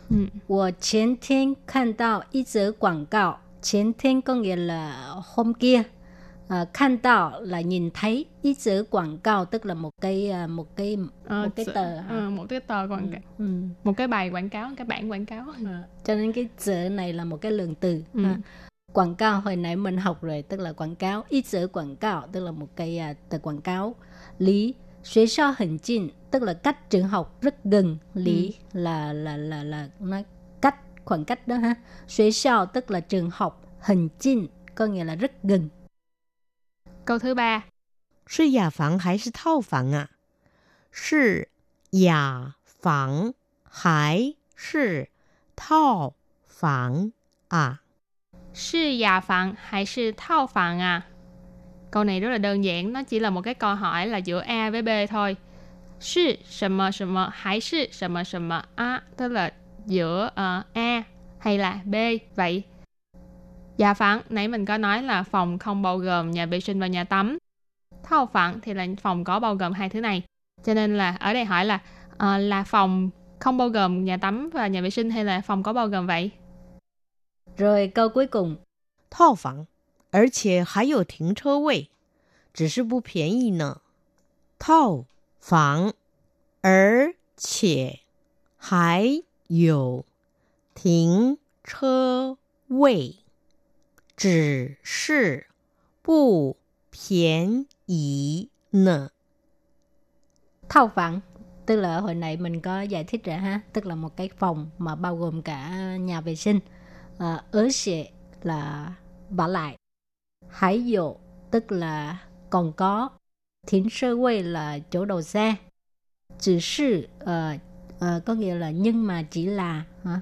Speaker 5: Ừ.
Speaker 2: 我前天看到一则广告，前天 có nghĩa là hôm kia. À, khan tạo là nhìn thấy, ý chữ quảng cáo tức là một cái à, một cái
Speaker 5: Ờ,
Speaker 2: một cái
Speaker 5: chữ-
Speaker 2: tờ hả?
Speaker 5: ờ, một cái tờ quảng cáo
Speaker 2: ừ.
Speaker 5: một cái bài quảng cáo cái bản quảng cáo
Speaker 2: À, cho nên cái chữ này là một cái lượng từ
Speaker 5: Ừ.
Speaker 2: ha. quảng cáo hồi nãy mình học rồi tức là quảng cáo ý chữ quảng cáo tức là một cái à, từ quảng cáo lý xuế sao hình chinh tức là cách trường học rất gần lý là là là là nói cách khoảng cách đó ha xuế sao tức là trường học hình chinh có nghĩa là rất gần
Speaker 5: câu thứ ba
Speaker 6: 是雅房还是套房啊？是雅房还是套房啊？
Speaker 5: 是雅房还是套房à câu này rất là đơn giản nó chỉ là một cái câu hỏi là giữa A với B thôi 是什么什么还是什么什么啊 tức là giữa ờ, A hay là B vậy Dạ phẳng, nãy mình có nói là phòng không bao gồm nhà vệ sinh và nhà tắm. Thao phẳng thì là phòng có bao gồm hai thứ này. Cho nên là ở đây hỏi là ờ, là phòng không bao gồm nhà tắm và nhà vệ sinh hay là phòng có bao gồm vậy?
Speaker 2: rồi câu cuối cùng
Speaker 6: 套房，而且还有停车位，只是不便宜呢。套房，而且还有停车位， 只是不便宜呢。
Speaker 2: thao phẳng tức là hồi nãy mình có giải thích rồi ha tức là một cái phòng mà bao gồm cả nhà vệ sinh à, ở sẽ là vả lại hải dụ tức là còn có thiến sơ quay là chỗ đầu xe chỉ sư ờ, ờ, có nghĩa là nhưng mà chỉ là hả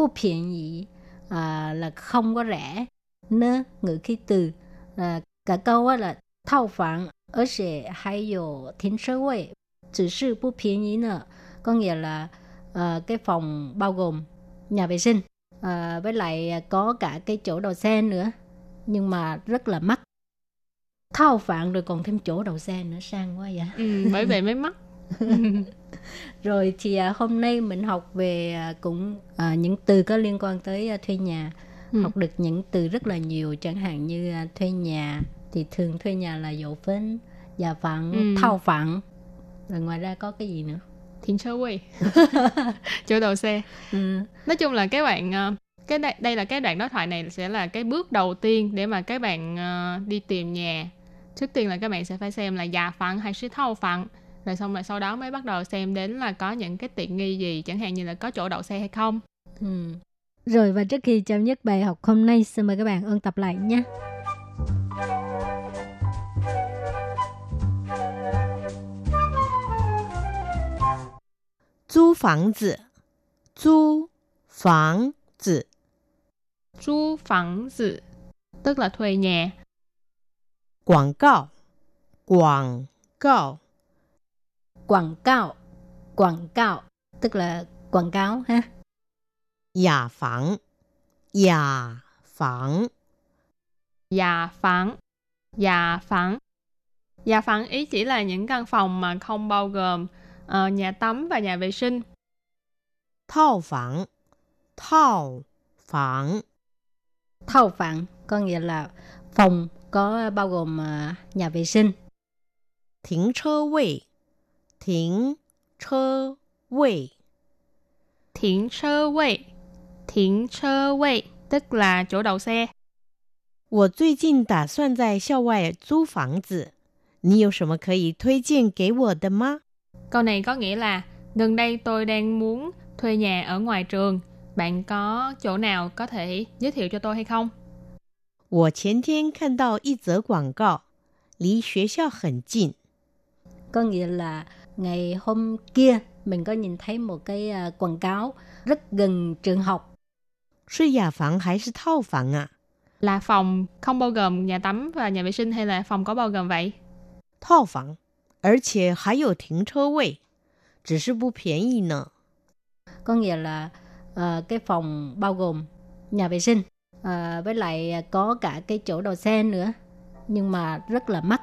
Speaker 2: 不便宜 à, là không có rẻ. Nữa ngữ khi từ là cả câu á là thao phản ở sẽ hay dù thính sơ quê chỉ sự bố phiền nhí nữa có nghĩa là à, cái phòng bao gồm nhà vệ sinh à, với lại có cả cái chỗ đầu xe nữa nhưng mà rất là mắc. Thao phản rồi còn thêm chỗ đầu xe nữa sang quá vậy.
Speaker 5: Ừ, bởi vậy mới mắc. [LAUGHS]
Speaker 2: rồi thì à, hôm nay mình học về à, cũng à, những từ có liên quan tới à, thuê nhà.
Speaker 5: Ừ.
Speaker 2: học được những từ rất là nhiều chẳng hạn như à, thuê nhà thì thường thuê nhà là dỗ phấn giả phẳng
Speaker 5: ừ.
Speaker 2: thao phẳng rồi ngoài ra có cái gì nữa?
Speaker 5: Thiên sơ quỳ. [LAUGHS] Chỗ đầu xe.
Speaker 2: Ừ.
Speaker 5: nói chung là cái bạn à, cái đây, đây là cái đoạn đối thoại này sẽ là cái bước đầu tiên để mà các bạn uh, đi tìm nhà. Trước tiên là các bạn sẽ phải xem là già phẳng hay sĩ thâu phẳng rồi xong rồi sau đó mới bắt đầu xem đến là có những cái tiện nghi gì chẳng hạn như là có chỗ đậu xe hay không.
Speaker 2: Ừ. rồi và trước khi chấm dứt bài học hôm nay xin mời các bạn ôn tập lại nhé.
Speaker 6: Chú phòng tử Chú phòng tử
Speaker 5: Chú phòng tử Tức là thuê nhà.
Speaker 6: Quảng cáo Quảng cáo
Speaker 2: quảng cáo. Quảng cáo. Tức là quảng cáo ha.
Speaker 6: Nhà phẳng. Nhà phẳng.
Speaker 5: Nhà phẳng. Nhà phẳng. Nhà phẳng ý chỉ là những căn phòng mà không bao gồm uh, nhà tắm và nhà vệ sinh.
Speaker 6: Thao phẳng. Thao phẳng.
Speaker 2: Thao phẳng có nghĩa là phòng có bao gồm uh, nhà vệ sinh.
Speaker 6: Thính chơ vị 停车位，停车位，
Speaker 5: Thiển sơ vị, thiển sơ vị, tức là chỗ đậu xe.
Speaker 6: 我最近打算在校外租房子，你有什么可以推荐给我的吗？
Speaker 5: Câu này có nghĩa là gần đây tôi đang muốn thuê nhà ở ngoài trường. Bạn có chỗ nào có thể giới thiệu cho tôi hay không?
Speaker 6: 我前天看到一则广告，离学校很近，
Speaker 2: Có nghĩa là ngày hôm kia mình có nhìn thấy một cái à, quảng cáo rất gần trường học.
Speaker 6: 是雅房还是套房啊？
Speaker 5: Là phòng không bao gồm nhà tắm và nhà vệ sinh hay là phòng có bao gồm vậy?
Speaker 6: 套房，而且还有停车位，只是不便宜呢。
Speaker 2: có nghĩa là ờ, cái phòng bao gồm nhà vệ sinh ờ, với lại có cả cái chỗ đậu xe nữa nhưng mà rất là mắc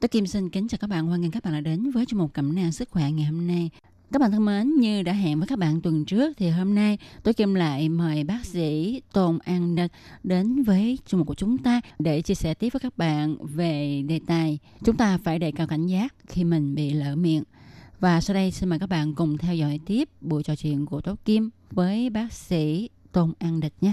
Speaker 3: Tôi Kim xin kính chào các bạn, hoan nghênh các bạn đã đến với chương mục cẩm nang sức khỏe ngày hôm nay. Các bạn thân mến, như đã hẹn với các bạn tuần trước thì hôm nay tôi Kim lại mời bác sĩ Tôn An Địch đến với chương mục của chúng ta để chia sẻ tiếp với các bạn về đề tài chúng ta phải đề cao cảnh giác khi mình bị lỡ miệng. Và sau đây xin mời các bạn cùng theo dõi tiếp buổi trò chuyện của Tố Kim với bác sĩ Tôn An Địch nhé.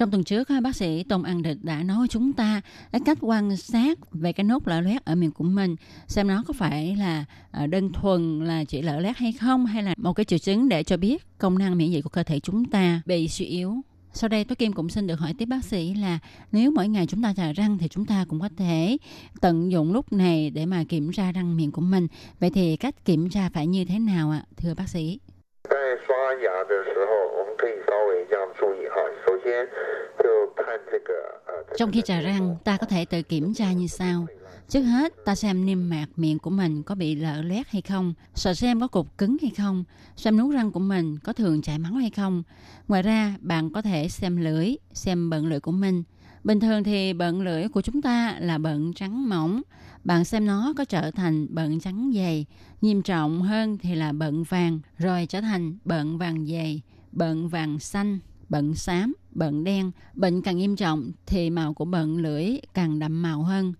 Speaker 3: Trong tuần trước, bác sĩ Tôn An Địch đã nói với chúng ta cái cách quan sát về cái nốt lở loét ở miệng của mình, xem nó có phải là ờ, đơn thuần là chỉ lở loét hay không, hay là một cái triệu chứng để cho biết công năng miễn dịch của cơ thể chúng ta bị suy yếu. Sau đây tôi Kim cũng xin được hỏi tiếp bác sĩ là nếu mỗi ngày chúng ta chà răng thì chúng ta cũng có thể tận dụng lúc này để mà kiểm tra răng miệng của mình. Vậy thì cách kiểm tra phải như thế nào ạ, thưa bác sĩ?
Speaker 7: 在刷牙的时候，我们可以稍微这样注意哈。首先就看这个呃，
Speaker 3: trong khi trà răng, ta có thể tự kiểm tra như sau. Trước hết, ta xem niêm mạc miệng của mình có bị lở loét hay không, sợ xem có cục cứng hay không, xem nút răng của mình có thường chảy máu hay không. Ngoài ra, bạn có thể xem lưỡi, xem bận lưỡi của mình. Bình thường thì bận lưỡi của chúng ta là bận trắng mỏng. Bạn xem nó có trở thành bận trắng dày. Nghiêm trọng hơn thì là bận vàng, rồi trở thành bận vàng dày, bận vàng xanh, bận xám, bận đen. Bệnh càng nghiêm trọng thì màu của bận lưỡi càng đậm màu hơn.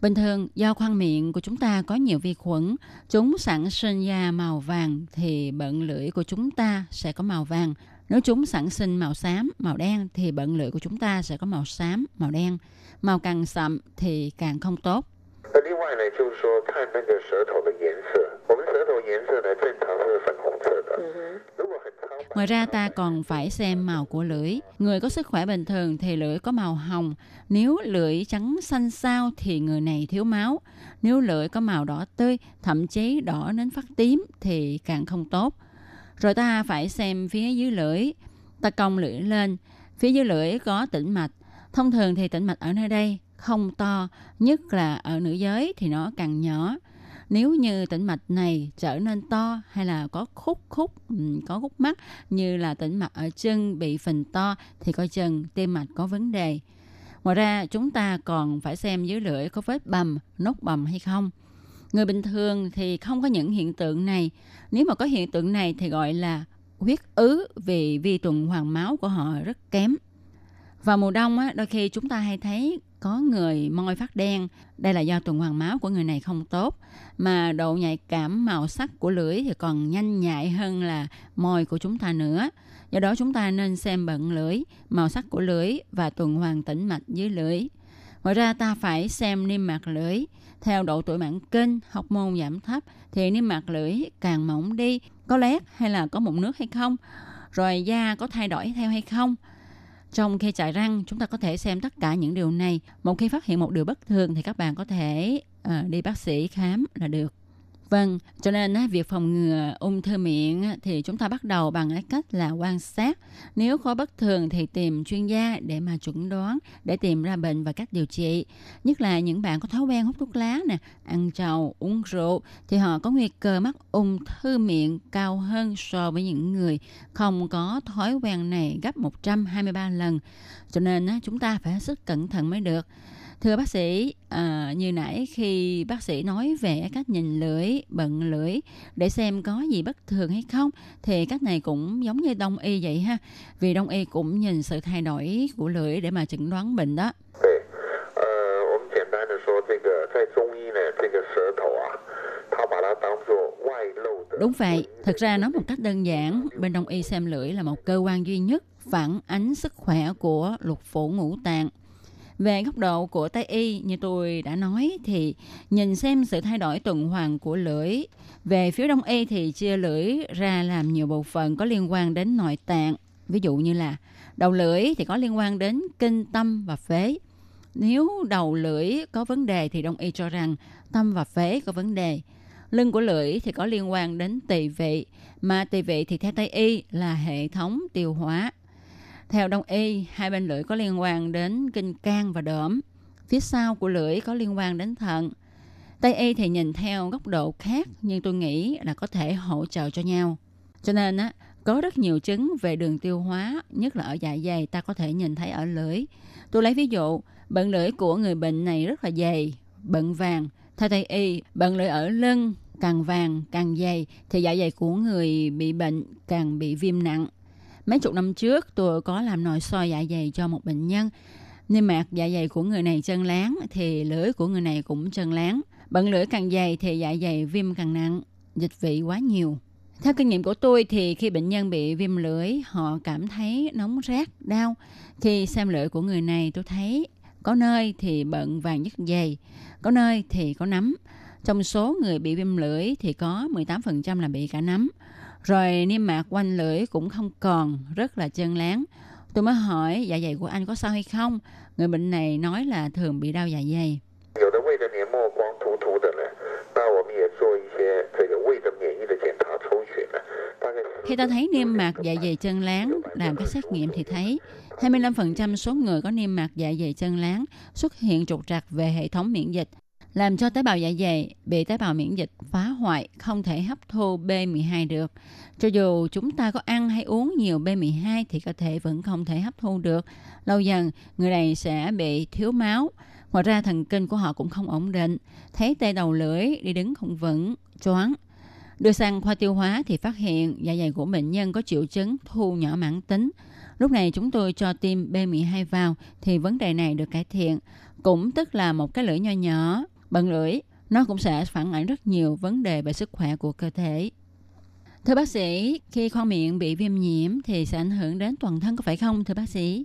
Speaker 3: Bình thường, do khoang miệng của chúng ta có nhiều vi khuẩn, chúng sản sinh ra màu vàng thì bận lưỡi của chúng ta sẽ có màu vàng. Nếu chúng sản sinh màu xám, màu đen thì bận lưỡi của chúng ta sẽ có màu xám, màu đen. Màu càng sậm thì càng không tốt.
Speaker 7: 那另外呢，就是说看那个舌头的颜色，我们舌头颜色呢正常是粉红色的，如果很苍白。
Speaker 3: Ngoài ra ta còn phải xem màu của lưỡi. Người có sức khỏe bình thường thì lưỡi có màu hồng. Nếu lưỡi trắng xanh xao thì người này thiếu máu. Nếu lưỡi có màu đỏ tươi, thậm chí đỏ đến phát tím thì càng không tốt. Rồi ta phải xem phía dưới lưỡi. Ta cong lưỡi lên. Phía dưới lưỡi có tĩnh mạch. Thông thường thì tĩnh mạch ở nơi đây không to, nhất là ở nữ giới thì nó càng nhỏ. Nếu như tĩnh mạch này trở nên to hay là có khúc khúc, có khúc mắt như là tĩnh mạch ở chân bị phình to thì coi chừng tim mạch có vấn đề. Ngoài ra chúng ta còn phải xem dưới lưỡi có vết bầm, nốt bầm hay không. Người bình thường thì không có những hiện tượng này. Nếu mà có hiện tượng này thì gọi là huyết ứ vì vi tuần hoàn máu của họ rất kém. Vào mùa đông á, đôi khi chúng ta hay thấy có người môi phát đen. Đây là do tuần hoàn máu của người này không tốt. Mà độ nhạy cảm màu sắc của lưỡi thì còn nhanh nhạy hơn là môi của chúng ta nữa. Do đó chúng ta nên xem bận lưỡi, màu sắc của lưỡi và tuần hoàn tĩnh mạch dưới lưỡi. Ngoài ra ta phải xem niêm mạc lưỡi. Theo độ tuổi mãn kinh, học môn giảm thấp thì niêm mạc lưỡi càng mỏng đi, có lét hay là có mụn nước hay không, rồi da có thay đổi theo hay không. Trong khi chải răng, chúng ta có thể xem tất cả những điều này. Một khi phát hiện một điều bất thường thì các bạn có thể à, đi bác sĩ khám là được. Vâng, cho nên á, việc phòng ngừa ung thư miệng á, thì chúng ta bắt đầu bằng cái cách là quan sát. Nếu có bất thường thì tìm chuyên gia để mà chuẩn đoán, để tìm ra bệnh và cách điều trị. Nhất là những bạn có thói quen hút thuốc lá nè, ăn trầu, uống rượu thì họ có nguy cơ mắc ung thư miệng cao hơn so với những người không có thói quen này gấp 123 lần. Cho nên á, chúng ta phải hết sức cẩn thận mới được Thưa bác sĩ, à, như nãy khi bác sĩ nói về cách nhìn lưỡi, bận lưỡi để xem có gì bất thường hay không, thì cách này cũng giống như đông y vậy ha. Vì đông y cũng nhìn sự thay đổi của lưỡi để mà chẩn đoán bệnh đó.
Speaker 7: 对，呃，我们简单的说，这个在中医呢，这个舌头啊，它把它当做外露的。
Speaker 3: Đúng vậy, thực ra nói một cách đơn giản, bên đông y xem lưỡi là một cơ quan duy nhất phản ánh sức khỏe của lục phủ ngũ tạng. Về góc độ của Tây y, như tôi đã nói, thì nhìn xem sự thay đổi tuần hoàn của lưỡi. Về phía Đông y thì chia lưỡi ra làm nhiều bộ phận có liên quan đến nội tạng Ví dụ như là đầu lưỡi thì có liên quan đến kinh tâm và phế. Nếu đầu lưỡi có vấn đề thì đông y cho rằng tâm và phế có vấn đề. Lưng của lưỡi thì có liên quan đến tỳ vị, mà tỳ vị thì theo Tây y là hệ thống tiêu hóa. Theo Đông y, hai bên lưỡi có liên quan đến kinh can và đỡm. Phía sau của lưỡi có liên quan đến thận. Tây y thì nhìn theo góc độ khác, nhưng tôi nghĩ là có thể hỗ trợ cho nhau. Cho nên á, có rất nhiều chứng về đường tiêu hóa, nhất là ở dạ dày ta có thể nhìn thấy ở lưỡi. Tôi lấy ví dụ, bận lưỡi của người bệnh này rất là dày, bận vàng. Theo Tây y, bận lưỡi ở lưng càng vàng càng dày thì dạ dày của người bị bệnh càng bị viêm nặng. Mấy chục năm trước tôi có làm nội soi dạ dày cho một bệnh nhân. Niêm mạc dạ dày của người này chân láng thì lưỡi của người này cũng chân láng. Bận lưỡi càng dày thì dạ dày viêm càng nặng, dịch vị quá nhiều. Theo kinh nghiệm của tôi thì khi bệnh nhân bị viêm lưỡi, họ cảm thấy nóng rát, đau. Khi xem lưỡi của người này tôi thấy có nơi thì bận vàng nhất dày, có nơi thì có nấm. Trong số người bị viêm lưỡi thì có 18% là bị cả nấm. Rồi niêm mạc quanh lưỡi cũng không còn, rất là chân láng. Tôi mới hỏi dạ dày của anh có sao hay không? Người bệnh này nói là thường bị đau dạ dày. Khi ta thấy niêm mạc dạ dày chân láng, làm các xét nghiệm thì thấy 25% số người có niêm mạc dạ dày chân láng xuất hiện trục trặc về hệ thống miễn dịch làm cho tế bào dạ dày bị tế bào miễn dịch phá hoại, không thể hấp thu B12 được. Cho dù chúng ta có ăn hay uống nhiều B12 thì cơ thể vẫn không thể hấp thu được. Lâu dần, người này sẽ bị thiếu máu. Ngoài ra thần kinh của họ cũng không ổn định, thấy tê đầu lưỡi, đi đứng không vững, choáng. Đưa sang khoa tiêu hóa thì phát hiện dạ dày của bệnh nhân có triệu chứng thu nhỏ mãn tính. Lúc này chúng tôi cho tiêm B12 vào thì vấn đề này được cải thiện. Cũng tức là một cái lưỡi nho nhỏ, bằng lưỡi, nó cũng sẽ phản ảnh rất nhiều vấn đề về sức khỏe của cơ thể. Thưa bác sĩ, khi khoang miệng bị viêm nhiễm thì sẽ ảnh hưởng đến toàn thân có phải không thưa bác sĩ?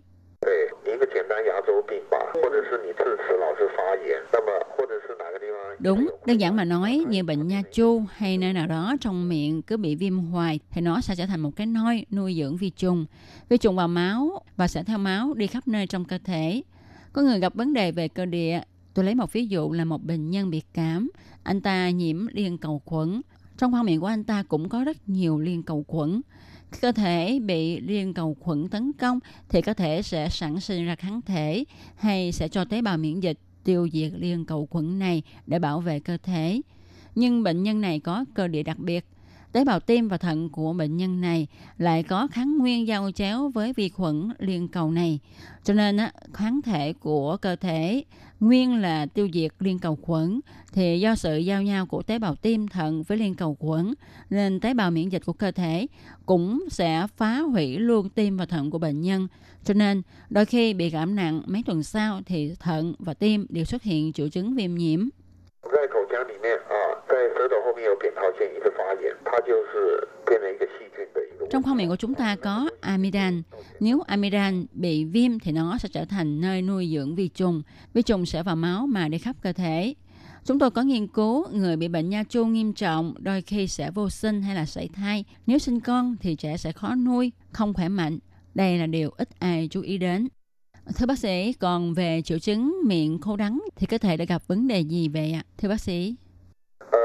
Speaker 3: Đúng, đơn giản mà nói như bệnh nha chu hay nơi nào đó trong miệng cứ bị viêm hoài thì nó sẽ trở thành một cái nôi nuôi dưỡng vi trùng. Vi trùng vào máu và sẽ theo máu đi khắp nơi trong cơ thể. Có người gặp vấn đề về cơ địa Tôi lấy một ví dụ là một bệnh nhân bị cảm. Anh ta nhiễm liên cầu khuẩn. Trong khoang miệng của anh ta cũng có rất nhiều liên cầu khuẩn. Khi cơ thể bị liên cầu khuẩn tấn công thì cơ thể sẽ sản sinh ra kháng thể hay sẽ cho tế bào miễn dịch tiêu diệt liên cầu khuẩn này để bảo vệ cơ thể. Nhưng bệnh nhân này có cơ địa đặc biệt. Tế bào tim và thận của bệnh nhân này lại có kháng nguyên giao chéo với vi khuẩn liên cầu này. Cho nên kháng thể của cơ thể nguyên là tiêu diệt liên cầu khuẩn thì do sự giao nhau của tế bào tim thận với liên cầu khuẩn nên tế bào miễn dịch của cơ thể cũng sẽ phá hủy luôn tim và thận của bệnh nhân. Cho nên đôi khi bị cảm nặng mấy tuần sau thì thận và tim đều xuất hiện triệu chứng viêm nhiễm.
Speaker 7: 在口腔里面啊，在舌头后面有扁桃腺一直发炎，它就是变成一个细菌的一个。
Speaker 3: trong khoang miệng của chúng ta có amidan. Nếu amidan bị viêm thì nó sẽ trở thành nơi nuôi dưỡng vi trùng. Vi trùng sẽ vào máu mà đi khắp cơ thể. Chúng tôi có nghiên cứu người bị bệnh nha chu nghiêm trọng đôi khi sẽ vô sinh hay là sảy thai. Nếu sinh con thì trẻ sẽ khó nuôi, không khỏe mạnh. Đây là điều ít ai chú ý đến. Thưa bác sĩ, còn về triệu chứng miệng khô đắng thì cơ thể đã gặp vấn đề gì vậy ạ? Thưa bác sĩ.
Speaker 7: Ờ,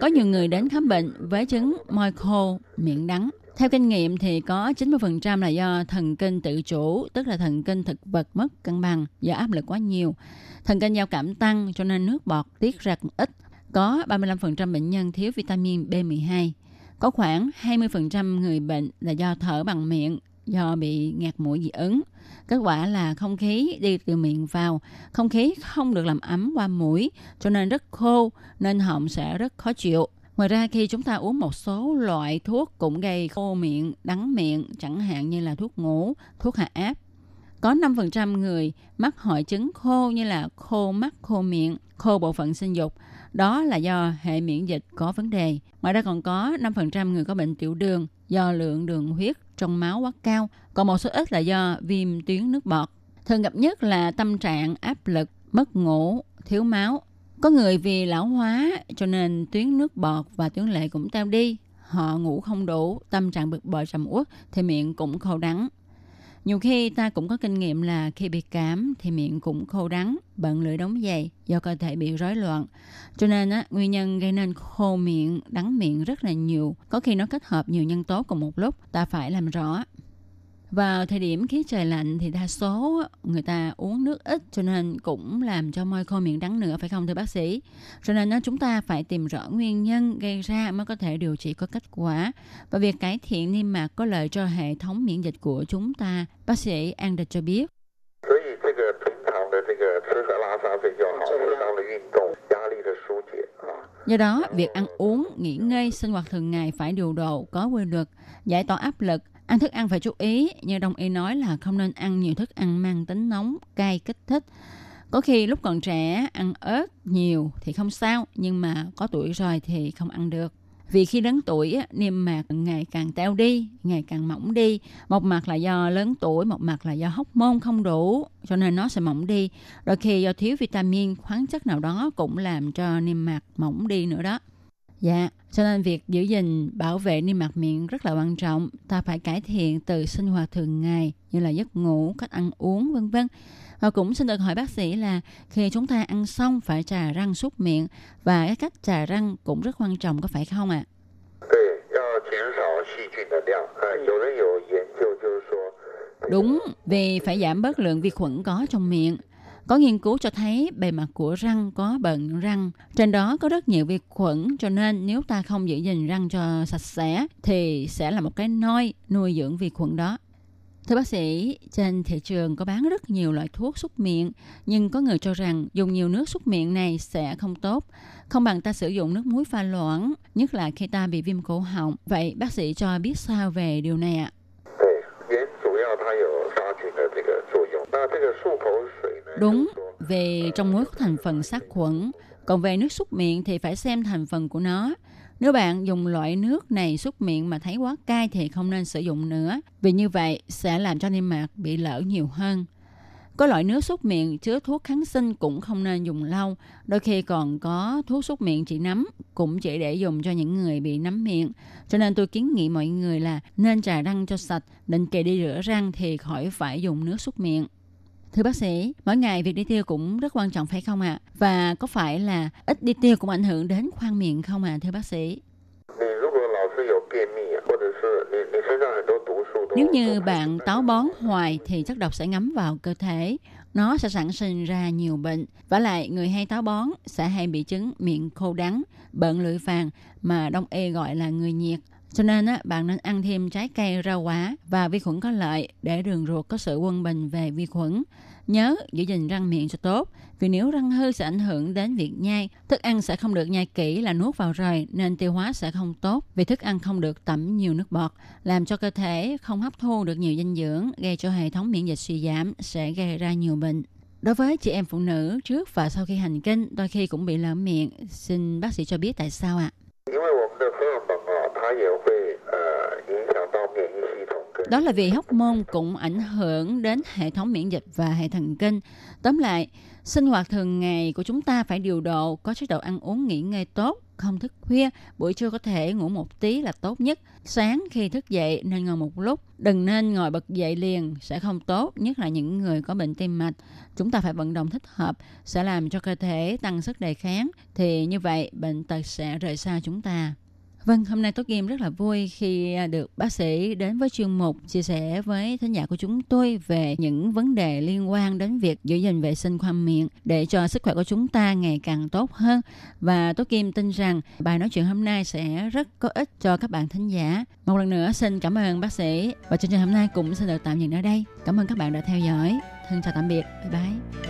Speaker 3: có nhiều người đến khám bệnh với chứng môi khô, miệng đắng. Theo kinh nghiệm thì có 90% là do thần kinh tự chủ, tức là thần kinh thực vật mất cân bằng do áp lực quá nhiều. Thần kinh giao cảm tăng cho nên nước bọt tiết ra cũng ít. Có 35% bệnh nhân thiếu vitamin B12. Có khoảng 20% người bệnh là do thở bằng miệng, do bị ngạt mũi dị ứng. Kết quả là không khí đi từ miệng vào, không khí không được làm ấm qua mũi, cho nên rất khô, nên họng sẽ rất khó chịu. Ngoài ra khi chúng ta uống một số loại thuốc cũng gây khô miệng, đắng miệng, chẳng hạn như là thuốc ngủ, thuốc hạ áp. Có 5% người mắc hội chứng khô như là khô mắt, khô miệng, khô bộ phận sinh dục. Đó là do hệ miễn dịch có vấn đề. Ngoài ra còn có 5% người có bệnh tiểu đường do lượng đường huyết trong máu quá cao. Còn một số ít là do viêm tuyến nước bọt. Thường gặp nhất là tâm trạng áp lực, mất ngủ, thiếu máu. Có người vì lão hóa cho nên tuyến nước bọt và tuyến lệ cũng teo đi. Họ ngủ không đủ, tâm trạng bực bội trầm uất thì miệng cũng khô đắng. Nhiều khi ta cũng có kinh nghiệm là khi bị cảm thì miệng cũng khô đắng, bận lưỡi đóng dày do cơ thể bị rối loạn. Cho nên á, nguyên nhân gây nên khô miệng, đắng miệng rất là nhiều. Có khi nó kết hợp nhiều nhân tố cùng một lúc, ta phải làm rõ. Vào thời điểm khí trời lạnh thì đa số người ta uống nước ít cho nên cũng làm cho môi khô miệng đắng nữa phải không thưa bác sĩ? Cho nên chúng ta phải tìm rõ nguyên nhân gây ra mới có thể điều trị có kết quả. Và việc cải thiện niêm mạc có lợi cho hệ thống miễn dịch của chúng ta. Bác sĩ An Địch cho biết. Do đó, việc ăn uống, nghỉ ngơi, sinh hoạt thường ngày phải điều độ, có quy luật, giải tỏa áp lực, Ăn thức ăn phải chú ý, như đồng y nói là không nên ăn nhiều thức ăn mang tính nóng, cay, kích thích. Có khi lúc còn trẻ ăn ớt nhiều thì không sao, nhưng mà có tuổi rồi thì không ăn được. Vì khi lớn tuổi, niêm mạc ngày càng teo đi, ngày càng mỏng đi. Một mặt là do lớn tuổi, một mặt là do hóc môn không đủ, cho nên nó sẽ mỏng đi. Đôi khi do thiếu vitamin, khoáng chất nào đó cũng làm cho niêm mạc mỏng đi nữa đó. Dạ, cho nên việc giữ gìn bảo vệ niêm mạc miệng rất là quan trọng. Ta phải cải thiện từ sinh hoạt thường ngày như là giấc ngủ, cách ăn uống vân vân. Và cũng xin được hỏi bác sĩ là khi chúng ta ăn xong phải trà răng súc miệng và cái cách trà răng cũng rất quan trọng có phải không ạ? Đúng, vì phải giảm bớt lượng vi khuẩn có trong miệng. Có nghiên cứu cho thấy bề mặt của răng có bận răng. Trên đó có rất nhiều vi khuẩn cho nên nếu ta không giữ gìn răng cho sạch sẽ thì sẽ là một cái nôi nuôi dưỡng vi khuẩn đó. Thưa bác sĩ, trên thị trường có bán rất nhiều loại thuốc súc miệng, nhưng có người cho rằng dùng nhiều nước súc miệng này sẽ không tốt, không bằng ta sử dụng nước muối pha loãng, nhất là khi ta bị viêm cổ họng. Vậy bác sĩ cho biết sao về điều này ạ? Đúng, về trong muối có thành phần sát khuẩn, còn về nước súc miệng thì phải xem thành phần của nó. Nếu bạn dùng loại nước này súc miệng mà thấy quá cay thì không nên sử dụng nữa, vì như vậy sẽ làm cho niêm mạc bị lở nhiều hơn. Có loại nước súc miệng chứa thuốc kháng sinh cũng không nên dùng lâu. Đôi khi còn có thuốc súc miệng trị nấm, cũng chỉ để dùng cho những người bị nấm miệng. Cho nên tôi kiến nghị mọi người là nên trà răng cho sạch, định kỳ đi rửa răng thì khỏi phải dùng nước súc miệng. Thưa bác sĩ, mỗi ngày việc đi tiêu cũng rất quan trọng phải không ạ? À? Và có phải là ít đi tiêu cũng ảnh hưởng đến khoang miệng không ạ, à, thưa bác sĩ? Nếu như bạn táo bón hoài thì chất độc sẽ ngấm vào cơ thể, nó sẽ sản sinh ra nhiều bệnh. Và lại người hay táo bón sẽ hay bị chứng miệng khô đắng, bận lưỡi vàng mà đông y gọi là người nhiệt. Cho nên á, bạn nên ăn thêm trái cây, rau quả và vi khuẩn có lợi để đường ruột có sự quân bình về vi khuẩn. Nhớ giữ gìn răng miệng cho tốt, vì nếu răng hư sẽ ảnh hưởng đến việc nhai. Thức ăn sẽ không được nhai kỹ là nuốt vào rồi nên tiêu hóa sẽ không tốt vì thức ăn không được tẩm nhiều nước bọt, làm cho cơ thể không hấp thu được nhiều dinh dưỡng, gây cho hệ thống miễn dịch suy giảm, sẽ gây ra nhiều bệnh. Đối với chị em phụ nữ trước và sau khi hành kinh, đôi khi cũng bị lở miệng. Xin bác sĩ cho biết tại sao ạ? Đó là vì hóc môn cũng ảnh hưởng đến hệ thống miễn dịch và hệ thần kinh. Tóm lại, sinh hoạt thường ngày của chúng ta phải điều độ, có chế độ ăn uống nghỉ ngơi tốt, không thức khuya, buổi trưa có thể ngủ một tí là tốt nhất. Sáng khi thức dậy nên ngồi một lúc, đừng nên ngồi bật dậy liền sẽ không tốt, nhất là những người có bệnh tim mạch. Chúng ta phải vận động thích hợp sẽ làm cho cơ thể tăng sức đề kháng thì như vậy bệnh tật sẽ rời xa chúng ta. Vâng, hôm nay Tốt Kim rất là vui khi à, được bác sĩ đến với chuyên mục chia sẻ với thính giả của chúng tôi về những vấn đề liên quan đến việc giữ gìn vệ sinh khoang miệng để cho sức khỏe của chúng ta ngày càng tốt hơn. Và Tốt Kim tin rằng bài nói chuyện hôm nay sẽ rất có ích cho các bạn thính giả. Một lần nữa xin cảm ơn bác sĩ và chương trình hôm nay cũng xin được tạm dừng ở đây. Cảm ơn các bạn đã theo dõi. Thân chào tạm biệt. Bye bye.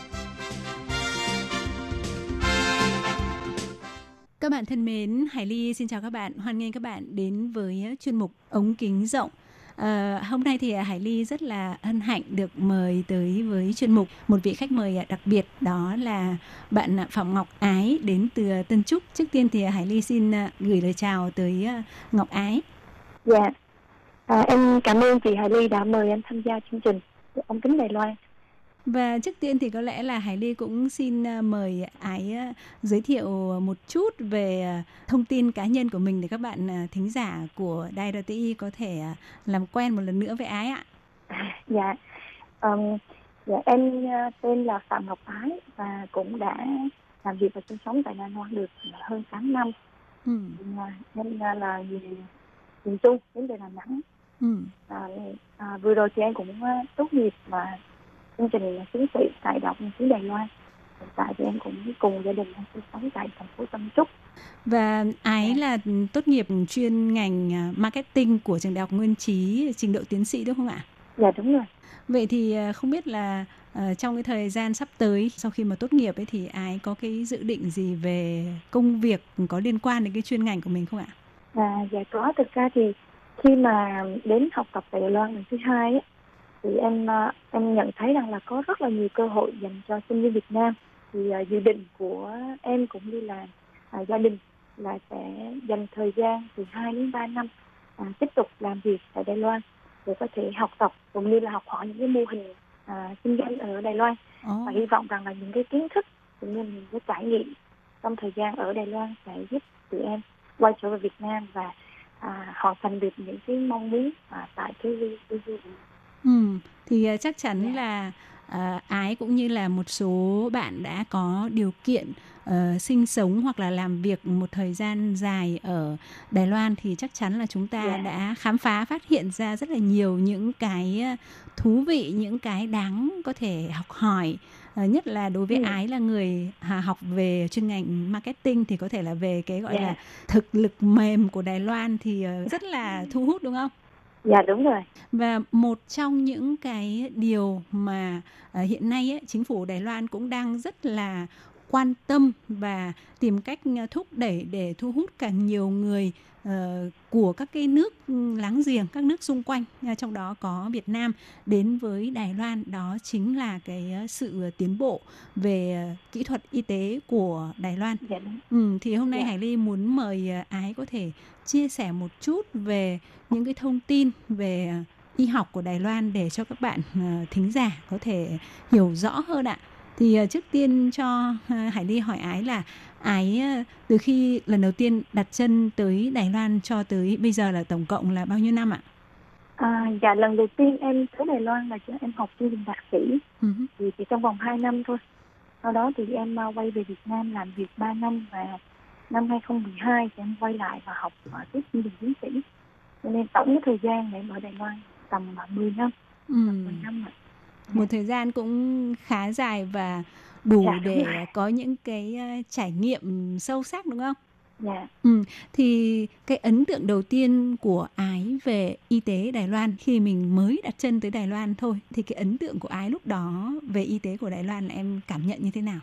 Speaker 8: Bạn thân mến, Hải Ly xin chào các bạn. Hoan nghênh các bạn đến với ờ, chuyên mục ống kính rộng. À, hôm nay thì ờ, Hải Ly rất là hân hạnh được mời tới với chuyên mục một vị khách mời đặc biệt đó là bạn Phạm Ngọc Ái đến từ Tân Trúc. Trước tiên thì Hải Ly xin gửi lời chào tới Ngọc Ái.
Speaker 9: Dạ, à, em cảm ơn chị Hải Ly đã mời em tham gia chương trình ống kính Đài Loan.
Speaker 8: Và trước tiên thì có lẽ là Hải Ly cũng xin à, mời Ái à, giới thiệu một chút về à, thông tin cá nhân của mình để các bạn thính giả của Đài RTI có thể làm quen một lần nữa với Ái ạ. [LAUGHS]
Speaker 9: Dạ, um, dạ em tên là Phạm Ngọc Ái và cũng đã làm việc và sinh sống tại Đài Loan được hơn 8 năm. Ừ. Em là người miền Trung đến từ Đà Nẵng. Ừ. À, à, vừa rồi thì em cũng tốt nghiệp và chương trình tiến sĩ tại Nghiên cứu Đài Loan. Hiện tại thì em cũng cùng gia đình đang sinh sống tại thành phố Tân Trúc.
Speaker 8: Và Ái là tốt nghiệp chuyên ngành à, marketing của trường Đại học Nguyên Trí, trình độ tiến sĩ đúng không ạ?
Speaker 9: Dạ đúng rồi.
Speaker 8: Vậy thì à, không biết là uh, trong cái thời gian sắp tới sau khi mà tốt nghiệp ấy thì Ái có cái dự định gì về công việc có liên quan đến cái chuyên ngành của mình không ạ?
Speaker 9: À, dạ có. Thực ra thì khi mà đến học tập tại Đài Loan lần thứ hai ấy, thì em ờ, em nhận thấy rằng là có rất là nhiều cơ hội dành cho sinh viên Việt Nam. Thì uh, dự định của em cũng như là uh, gia đình là sẽ dành thời gian từ 2 đến 3 năm uh, tiếp tục làm việc tại Đài Loan để có thể học tập cũng như là học hỏi những cái mô hình uh, kinh doanh ở Đài Loan. Oh. và hy vọng rằng là những cái kiến thức cũng như những cái trải nghiệm trong thời gian ở Đài Loan sẽ giúp tụi em quay trở về Việt Nam và à, hoàn thành được những cái mong muốn à, tại cái cái, cái,
Speaker 8: Ừ, thì ờ, chắc chắn yeah. là uh, ái cũng như là một số bạn đã có điều kiện uh, sinh sống hoặc là làm việc một thời gian dài ở Đài Loan thì chắc chắn là chúng ta yeah. đã khám phá phát hiện ra rất là nhiều những cái thú vị những cái đáng có thể học hỏi uh, nhất là đối với ừ. ái là người học về chuyên ngành marketing thì có thể là về cái gọi yeah. là thực lực mềm của Đài Loan thì uh, rất là [LAUGHS] thu hút đúng không?
Speaker 9: Dạ đúng rồi.
Speaker 8: Và một trong những cái điều mà uh, hiện nay ấy, chính phủ Đài Loan cũng đang rất là quan tâm và tìm cách à, thúc đẩy để thu hút càng nhiều người của các cái nước láng giềng, các nước xung quanh, uh, trong đó có Việt Nam đến với Đài Loan đó chính là cái uh, sự tiến bộ về kỹ thuật y tế của Đài Loan. Dạ. Ừ, thì hôm nay dạ. Hải Ly muốn mời Ái có thể chia sẻ một chút về những cái thông tin về y học của Đài Loan để cho các bạn thính giả có thể hiểu rõ hơn ạ thì uh, trước tiên cho uh, Hải Ly hỏi Ái là Ái uh, từ khi lần đầu tiên đặt chân tới Đài Loan cho tới bây giờ là tổng cộng là bao nhiêu năm ạ?
Speaker 9: À, dạ lần đầu tiên em tới Đài Loan là cho em học chương trình thạc sĩ uh-huh. thì chỉ trong vòng 2 năm thôi. Sau đó thì em uh, quay về Việt Nam làm việc 3 năm và năm 2012 thì em quay lại và học ở tiếp chương trình tiến sĩ. Cho nên tổng cái thời gian để em ở Đài Loan tầm 10 năm. Ừ. 10 năm rồi
Speaker 8: một thời gian cũng khá dài và đủ dạ, để có những cái uh, trải nghiệm sâu sắc đúng không?
Speaker 9: Dạ.
Speaker 8: Ừ, thì cái ấn tượng đầu tiên của Ái về y tế Đài Loan khi mình mới đặt chân tới Đài Loan thôi thì cái ấn tượng của Ái lúc đó về y tế của Đài Loan là em cảm nhận như thế nào?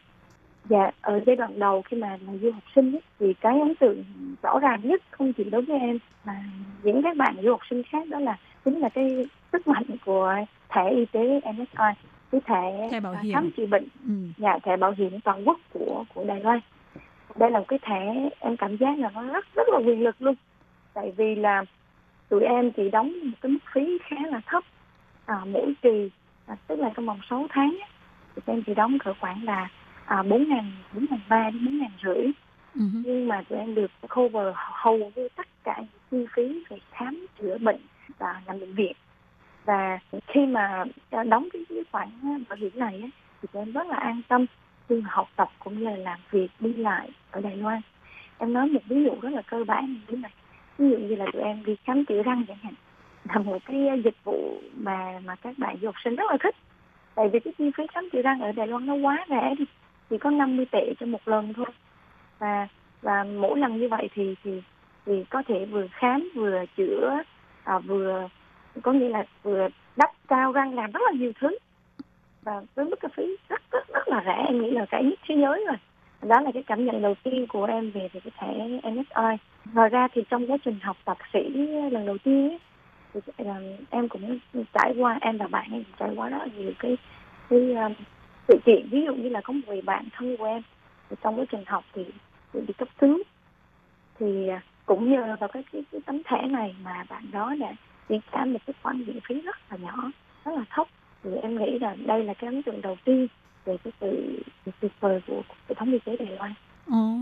Speaker 9: Dạ, ở giai đoạn đầu khi mà là du học sinh ấy, thì cái ấn tượng rõ ràng nhất không chỉ đối với em mà những các bạn du học sinh khác đó là chính là cái sức mạnh của thẻ y tế NSI cái thẻ,
Speaker 8: thẻ bảo hiểm.
Speaker 9: khám chữa bệnh ừ. dạ, thẻ bảo hiểm toàn quốc của của Đài Loan đây là một cái thẻ em cảm giác là nó rất rất là quyền lực luôn tại vì là tụi em chỉ đóng một cái mức phí khá là thấp à, mỗi kỳ à, tức là trong vòng 6 tháng tụi em chỉ đóng cỡ khoảng là à, bốn ngàn bốn ngàn ba đến bốn ngàn rưỡi uh-huh. nhưng mà tụi em được cover hầu như tất cả những chi phí về khám chữa bệnh và nằm bệnh viện và khi mà đóng cái, cái khoản bảo hiểm này thì tụi em rất là an tâm khi mà học tập cũng như là làm việc đi lại ở Đài Loan. Em nói một ví dụ rất là cơ bản như thế này. Ví dụ như là tụi em đi khám chữa răng chẳng hạn là một cái dịch vụ mà mà các bạn du học sinh rất là thích. Tại vì cái chi phí khám chữa răng ở Đài Loan nó quá rẻ đi chỉ có 50 tệ cho một lần thôi. Và và mỗi lần như vậy thì thì thì có thể vừa khám vừa chữa à, vừa có nghĩa là vừa đắp cao răng làm rất là nhiều thứ. Và với mức phí rất rất rất là rẻ em nghĩ là rẻ nhất thế giới rồi. Đó là cái cảm nhận đầu tiên của em về về cái thẻ MSI ngoài ra thì trong quá trình học thạc sĩ lần đầu tiên ấy, thì ờ, em cũng trải qua em và bạn em trải qua rất là nhiều cái cái um, sự kiện. Ví dụ như là có một người bạn thân của em thì trong quá trình học thì, bị, bị cấp cứu. Thì ờ, cũng nhờ vào cái, cái cái tấm thẻ này mà bạn đó đã triển khai một cái khoản viện phí rất là nhỏ rất là thấp. Thì em nghĩ là đây là cái ấn tượng đầu tiên về cái sự tuyệt vời của hệ thống y tế Đài Loan.
Speaker 8: Ồ,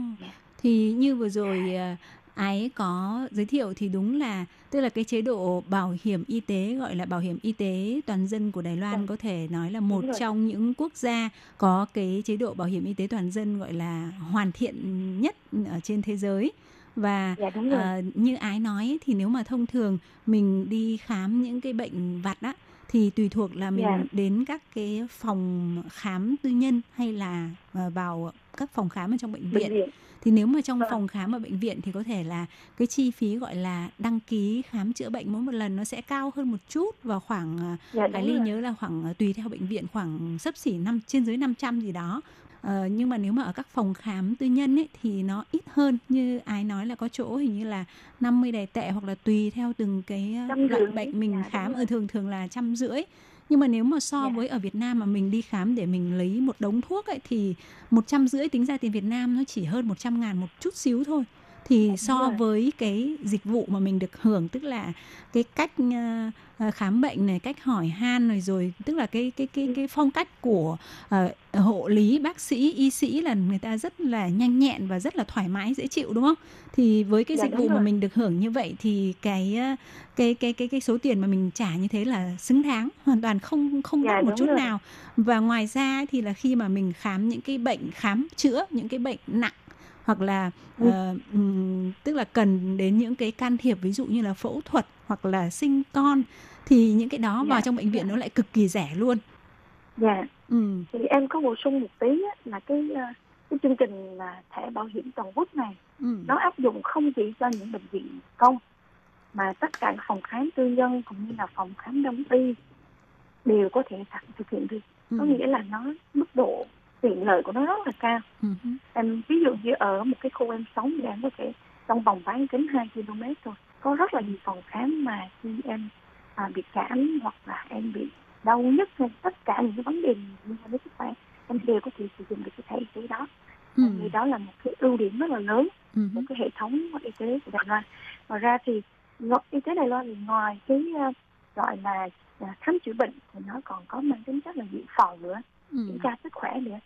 Speaker 8: thì như vừa rồi à, ái có giới thiệu thì đúng là tức là cái chế độ bảo hiểm y tế gọi là bảo hiểm y tế toàn dân của Đài Loan có thể nói là một trong những quốc gia có cái chế độ bảo hiểm y tế toàn dân gọi là hoàn thiện nhất ở trên thế giới và
Speaker 9: Dạ,
Speaker 8: uh, như ái nói thì nếu mà thông thường mình đi khám những cái bệnh vặt á thì tùy thuộc là mình
Speaker 9: Dạ.
Speaker 8: đến các cái phòng khám tư nhân hay là ờ, vào các phòng khám ở trong bệnh
Speaker 9: Bệnh
Speaker 8: viện
Speaker 9: viện.
Speaker 8: thì nếu mà trong
Speaker 9: Vâng.
Speaker 8: phòng khám ở bệnh viện thì có thể là cái chi phí gọi là đăng ký khám chữa bệnh mỗi một lần nó sẽ cao hơn một chút vào khoảng ờ,
Speaker 9: Dạ, đúng
Speaker 8: Ly nhớ là khoảng tùy theo bệnh viện khoảng sấp xỉ năm trên dưới 500 gì đó. Ờ, nhưng mà nếu mà ở các phòng khám tư nhân ấy thì nó ít hơn. Như ai nói là có chỗ hình như là 50 đài tệ hoặc là tùy theo từng cái ờ, loại bệnh mình
Speaker 9: Dạ,
Speaker 8: khám. Ở thường thường là trăm rưỡi. Nhưng mà nếu mà so
Speaker 9: Dạ.
Speaker 8: với ở Việt Nam mà mình đi khám để mình lấy một đống thuốc ấy thì một trăm rưỡi tính ra tiền Việt Nam nó chỉ hơn 100 ngàn một chút xíu thôi thì so
Speaker 9: rồi.
Speaker 8: với cái dịch vụ mà mình được hưởng tức là cái cách ờ, ờ, khám bệnh này cách hỏi han này rồi tức là cái cái cái cái phong cách của ờ, hộ lý bác sĩ y sĩ là người ta rất là nhanh nhẹn và rất là thoải mái dễ chịu đúng không thì với cái
Speaker 9: Dạ,
Speaker 8: dịch vụ mà
Speaker 9: rồi.
Speaker 8: mình được hưởng như vậy thì cái cái cái cái cái số tiền mà mình trả như thế là xứng đáng hoàn toàn không không
Speaker 9: Dạ,
Speaker 8: một chút
Speaker 9: rồi.
Speaker 8: nào và ngoài ra thì là khi mà mình khám những cái bệnh khám chữa những cái bệnh nặng hoặc là ừm, tức là cần đến những cái can thiệp ví dụ như là phẫu thuật hoặc là sinh con thì những cái đó
Speaker 9: Dạ,
Speaker 8: vào trong bệnh viện
Speaker 9: dạ.
Speaker 8: nó lại cực kỳ rẻ luôn.
Speaker 9: Dạ.
Speaker 8: Ừ.
Speaker 9: thì em có bổ sung một tí á, là cái ờ, cái chương trình là thẻ bảo hiểm toàn quốc này
Speaker 8: Ừ.
Speaker 9: nó áp dụng không chỉ cho những bệnh viện công mà tất cả phòng khám tư nhân cũng như là phòng khám đông y đều có thể thực hiện được có
Speaker 8: Ừ.
Speaker 9: nghĩa là nó mức độ tiện lợi của nó rất là cao
Speaker 8: hứ.
Speaker 9: em ví dụ như ở một cái khu em sống thì em có thể trong vòng bán kính 2 km thôi có rất là nhiều phòng khám mà khi em à, bị cảm hoặc là em bị đau nhức hay tất cả những cái vấn đề liên quan đến sức khỏe em đều có thể sử dụng được cái thẻ y tế đó
Speaker 8: Ừ.
Speaker 9: Em nghĩ đó là một cái ưu điểm rất là lớn
Speaker 8: Ừ.
Speaker 9: của cái hệ thống y tế của Đài Loan. Ngoài ra thì y tế Đài Loan thì ngoài cái ờ, gọi là là khám chữa bệnh thì nó còn có mang tính chất là dự phòng nữa,
Speaker 8: Ừ.
Speaker 9: kiểm tra sức khỏe nữa.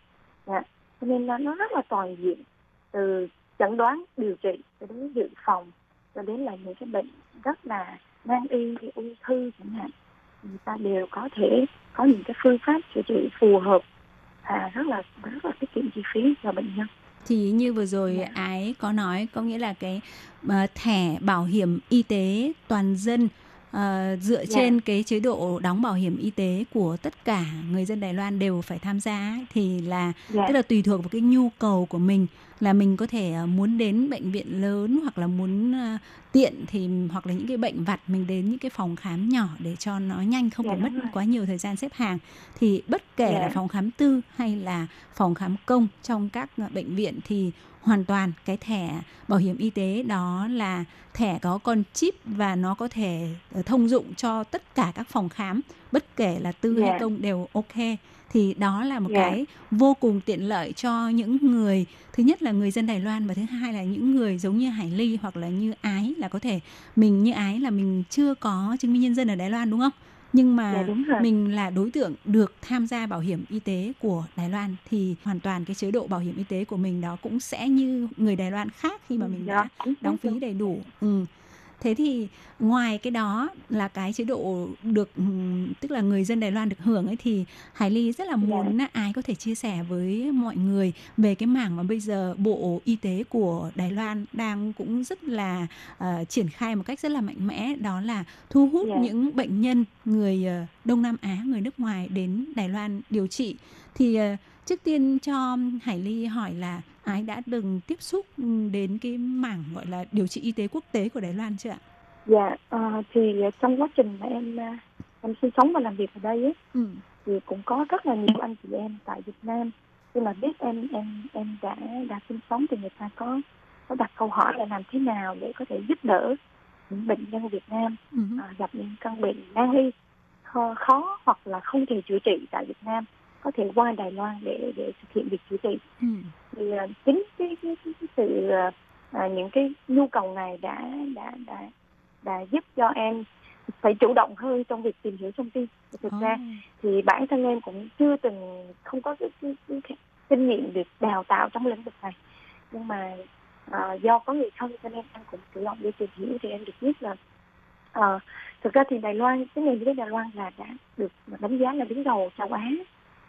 Speaker 9: Dạ. Cho nên là nó rất là toàn diện từ chẩn đoán điều trị cho đến dự phòng cho đến là những cái bệnh rất là nan y như ung thư chẳng hạn người ta đều có thể có những cái phương pháp chữa trị phù hợp và rất là rất là tiết kiệm chi phí cho bệnh nhân.
Speaker 8: Thì như vừa rồi
Speaker 9: Dạ.
Speaker 8: ái có nói có nghĩa là cái ờ, thẻ bảo hiểm y tế toàn dân ờ, dựa
Speaker 9: Dạ.
Speaker 8: trên cái chế độ đóng bảo hiểm y tế của tất cả người dân Đài Loan đều phải tham gia ấy, thì là
Speaker 9: Dạ.
Speaker 8: tức là tùy thuộc vào cái nhu cầu của mình là mình có thể ờ, muốn đến bệnh viện lớn hoặc là muốn ờ, tiện thì hoặc là những cái bệnh vặt mình đến những cái phòng khám nhỏ để cho nó nhanh không
Speaker 9: Dạ,
Speaker 8: phải mất
Speaker 9: rồi.
Speaker 8: quá nhiều thời gian xếp hàng thì bất kể
Speaker 9: Dạ.
Speaker 8: là phòng khám tư hay là phòng khám công trong các bệnh viện thì hoàn toàn cái thẻ bảo hiểm y tế đó là thẻ có con chip và nó có thể ờ, thông dụng cho tất cả các phòng khám bất kể là tư hay
Speaker 9: Dạ.
Speaker 8: công đều ok thì đó là một
Speaker 9: Dạ.
Speaker 8: cái vô cùng tiện lợi cho những người thứ nhất là người dân Đài Loan và thứ hai là những người giống như Hải Ly hoặc là như Ái là có thể mình như Ái là mình chưa có chứng minh nhân dân ở Đài Loan đúng không? Nhưng mà
Speaker 9: Dạ,
Speaker 8: mình là đối tượng được tham gia bảo hiểm y tế của Đài Loan thì hoàn toàn cái chế độ bảo hiểm y tế của mình đó cũng sẽ như người Đài Loan khác khi mà mình đã
Speaker 9: Dạ, xác
Speaker 8: đóng phí đầy đủ. Ừ. thế thì ngoài cái đó là cái chế độ được tức là người dân Đài Loan được hưởng ấy thì Hải Ly rất là dạ. muốn yeah. ai có thể chia sẻ với mọi người về cái mảng mà bây giờ Bộ Y tế của Đài Loan đang cũng rất là uh, triển khai một cách rất là mạnh mẽ đó là thu hút yeah. Dạ. những bệnh nhân người uh, Đông Nam Á người nước ngoài đến Đài Loan điều trị thì uh, trước tiên cho Hải Ly hỏi là ái đã từng tiếp xúc đến cái mảng gọi là điều trị y tế quốc tế của Đài Loan chưa ạ?
Speaker 9: Dạ, uh, thì trong quá trình mà em em sinh sống và làm việc ở đây ấy, ừ. thì cũng có rất là nhiều anh chị em tại Việt Nam khi mà biết em em em đã đã sinh sống thì người ta có có đặt câu hỏi là làm thế nào để có thể giúp đỡ những bệnh nhân Việt Nam uh, gặp những căn bệnh nan y khó, khó hoặc là không thể chữa trị tại Việt Nam có thể qua Đài Loan để để thực hiện việc chữa trị. Ừ. Thì uh, chính cái, cái, cái, cái sự uh, những cái nhu cầu này đã đã đã đã giúp cho em phải chủ động hơn trong việc tìm hiểu thông tin. Thực oh. ra thì bản thân em cũng chưa từng không có cái, cái, cái, cái kinh nghiệm được đào tạo trong lĩnh vực này. Nhưng mà uh, do có người thân cho nên em cũng chủ động đi tìm hiểu thì em được biết là uh, thực ra thì Đài Loan cái nền y tế Đài Loan là đã được đánh giá là đứng đầu châu Á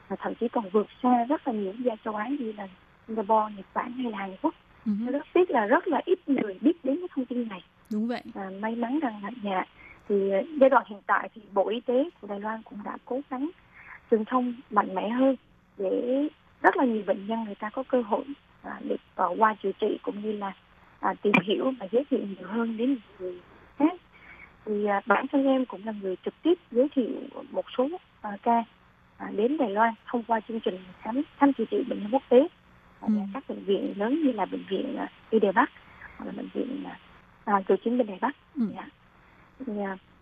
Speaker 9: và thậm chí còn vượt xa rất là nhiều quốc gia châu Á như là Singapore, Nhật Bản hay là Hàn Quốc. Uh-huh. Rất tiếc là rất là ít người biết đến cái thông tin này.
Speaker 8: Đúng vậy.
Speaker 9: Và may mắn rằng là nhà thì giai đoạn hiện tại thì Bộ Y tế của Đài Loan cũng đã cố gắng truyền thông mạnh mẽ hơn để rất là nhiều bệnh nhân người ta có cơ hội à, được uh, qua chữa trị cũng như là à, tìm hiểu và giới thiệu nhiều hơn đến người khác. Thì à, bản thân em cũng là người trực tiếp giới thiệu một số à, ca À, đến Đài Loan thông qua chương trình khám khám chữa trị bệnh nhân quốc tế ừ. các bệnh viện lớn như là bệnh viện uh, Y Đài Bắc hoặc là bệnh viện uh, Cựu Chiến bên Đài Bắc. Ừ. Yeah. Dạ. Thì,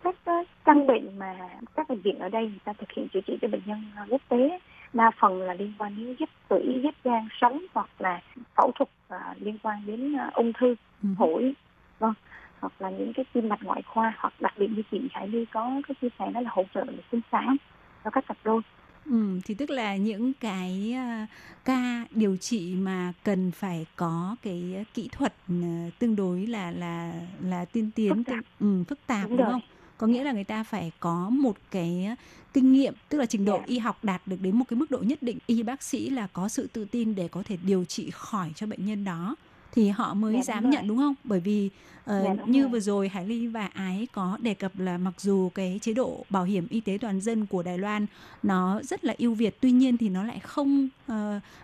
Speaker 9: các uh, căn bệnh mà các bệnh viện ở đây người ta thực hiện chữa trị cho bệnh nhân quốc tế đa phần là liên quan đến ghép tủy, ghép gan sống hoặc là phẫu thuật uh, liên quan đến uh, ung thư ừ. phổi, vâng hoặc là những cái tim mạch ngoại khoa hoặc đặc biệt như chị Hải Ly có cái chia sẻ đó là hỗ trợ sinh sản cho các cặp đôi
Speaker 8: Ừ, thì tức là những cái uh, ca điều trị mà cần phải có cái kỹ thuật uh, tương đối là là là tiên tiến phức tạp, ừ, phức tạp đúng, đúng không? Có nghĩa là người ta phải có một cái kinh nghiệm, tức là trình độ yeah. Y học đạt được đến một cái mức độ nhất định, y bác sĩ là có sự tự tin để có thể điều trị khỏi cho bệnh nhân đó thì họ mới dạ, dám nhận đúng không? Bởi vì uh, như rồi. vừa rồi Hải Ly và Ái có đề cập là mặc dù cái chế độ bảo hiểm y tế toàn dân của Đài Loan nó rất là ưu việt, tuy nhiên thì nó lại không uh,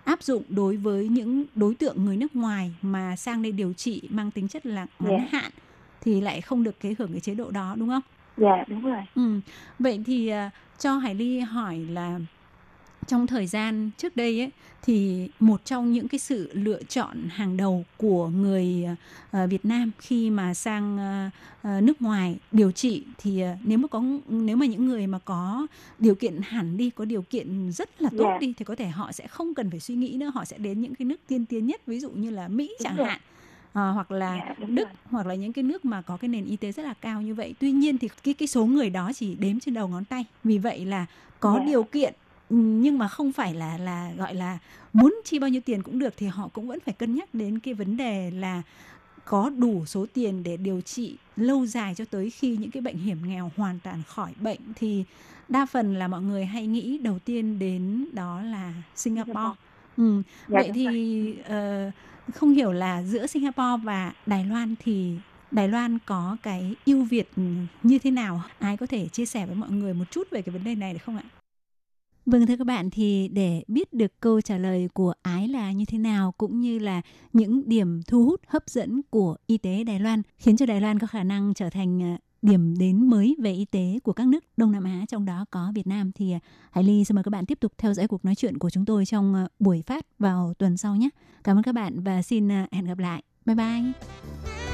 Speaker 8: áp dụng đối với những đối tượng người nước ngoài mà sang đây điều trị mang tính chất là ngắn yeah. Dạ. hạn thì lại không được cái hưởng cái chế độ đó đúng không?
Speaker 9: Dạ đúng rồi.
Speaker 8: Ừ. Vậy thì uh, cho Hải Ly hỏi là trong thời gian trước đây ấy thì một trong những cái sự lựa chọn hàng đầu của người uh, Việt Nam khi mà sang uh, uh, nước ngoài điều trị thì nếu mà có nếu mà những người mà có điều kiện hẳn đi có điều kiện rất là tốt yeah. Đi thì có thể họ sẽ không cần phải suy nghĩ nữa họ sẽ đến những cái nước tiên tiến nhất ví dụ như là Mỹ Đúng chẳng rồi. hạn à, hoặc là yeah, Đức rồi. hoặc là những cái nước mà có cái nền y tế rất là cao như vậy. Tuy nhiên thì cái cái số người đó chỉ đếm trên đầu ngón tay. Vì vậy là có yeah. Điều kiện nhưng mà không phải là là gọi là muốn chi bao nhiêu tiền cũng được thì họ cũng vẫn phải cân nhắc đến cái vấn đề là có đủ số tiền để điều trị lâu dài cho tới khi những cái bệnh hiểm nghèo hoàn toàn khỏi bệnh thì đa phần là mọi người hay nghĩ đầu tiên đến đó là Singapore. Ừ. Dạ, Vậy thì uh, không hiểu là giữa Singapore và Đài Loan thì Đài Loan có cái ưu việt như thế nào? Ai có thể chia sẻ với mọi người một chút về cái vấn đề này được không ạ? Vâng thưa các bạn, thì để biết được câu trả lời của ái là như thế nào cũng như là những điểm thu hút, hấp dẫn của y tế Đài Loan khiến cho Đài Loan có khả năng trở thành ờ, điểm đến mới về y tế của các nước Đông Nam Á, trong đó có Việt Nam thì ờ, Hải Ly xin mời các bạn tiếp tục theo dõi cuộc nói chuyện của chúng tôi trong ờ, buổi phát vào tuần sau nhé. Cảm ơn các bạn và xin hẹn gặp lại. Bye bye.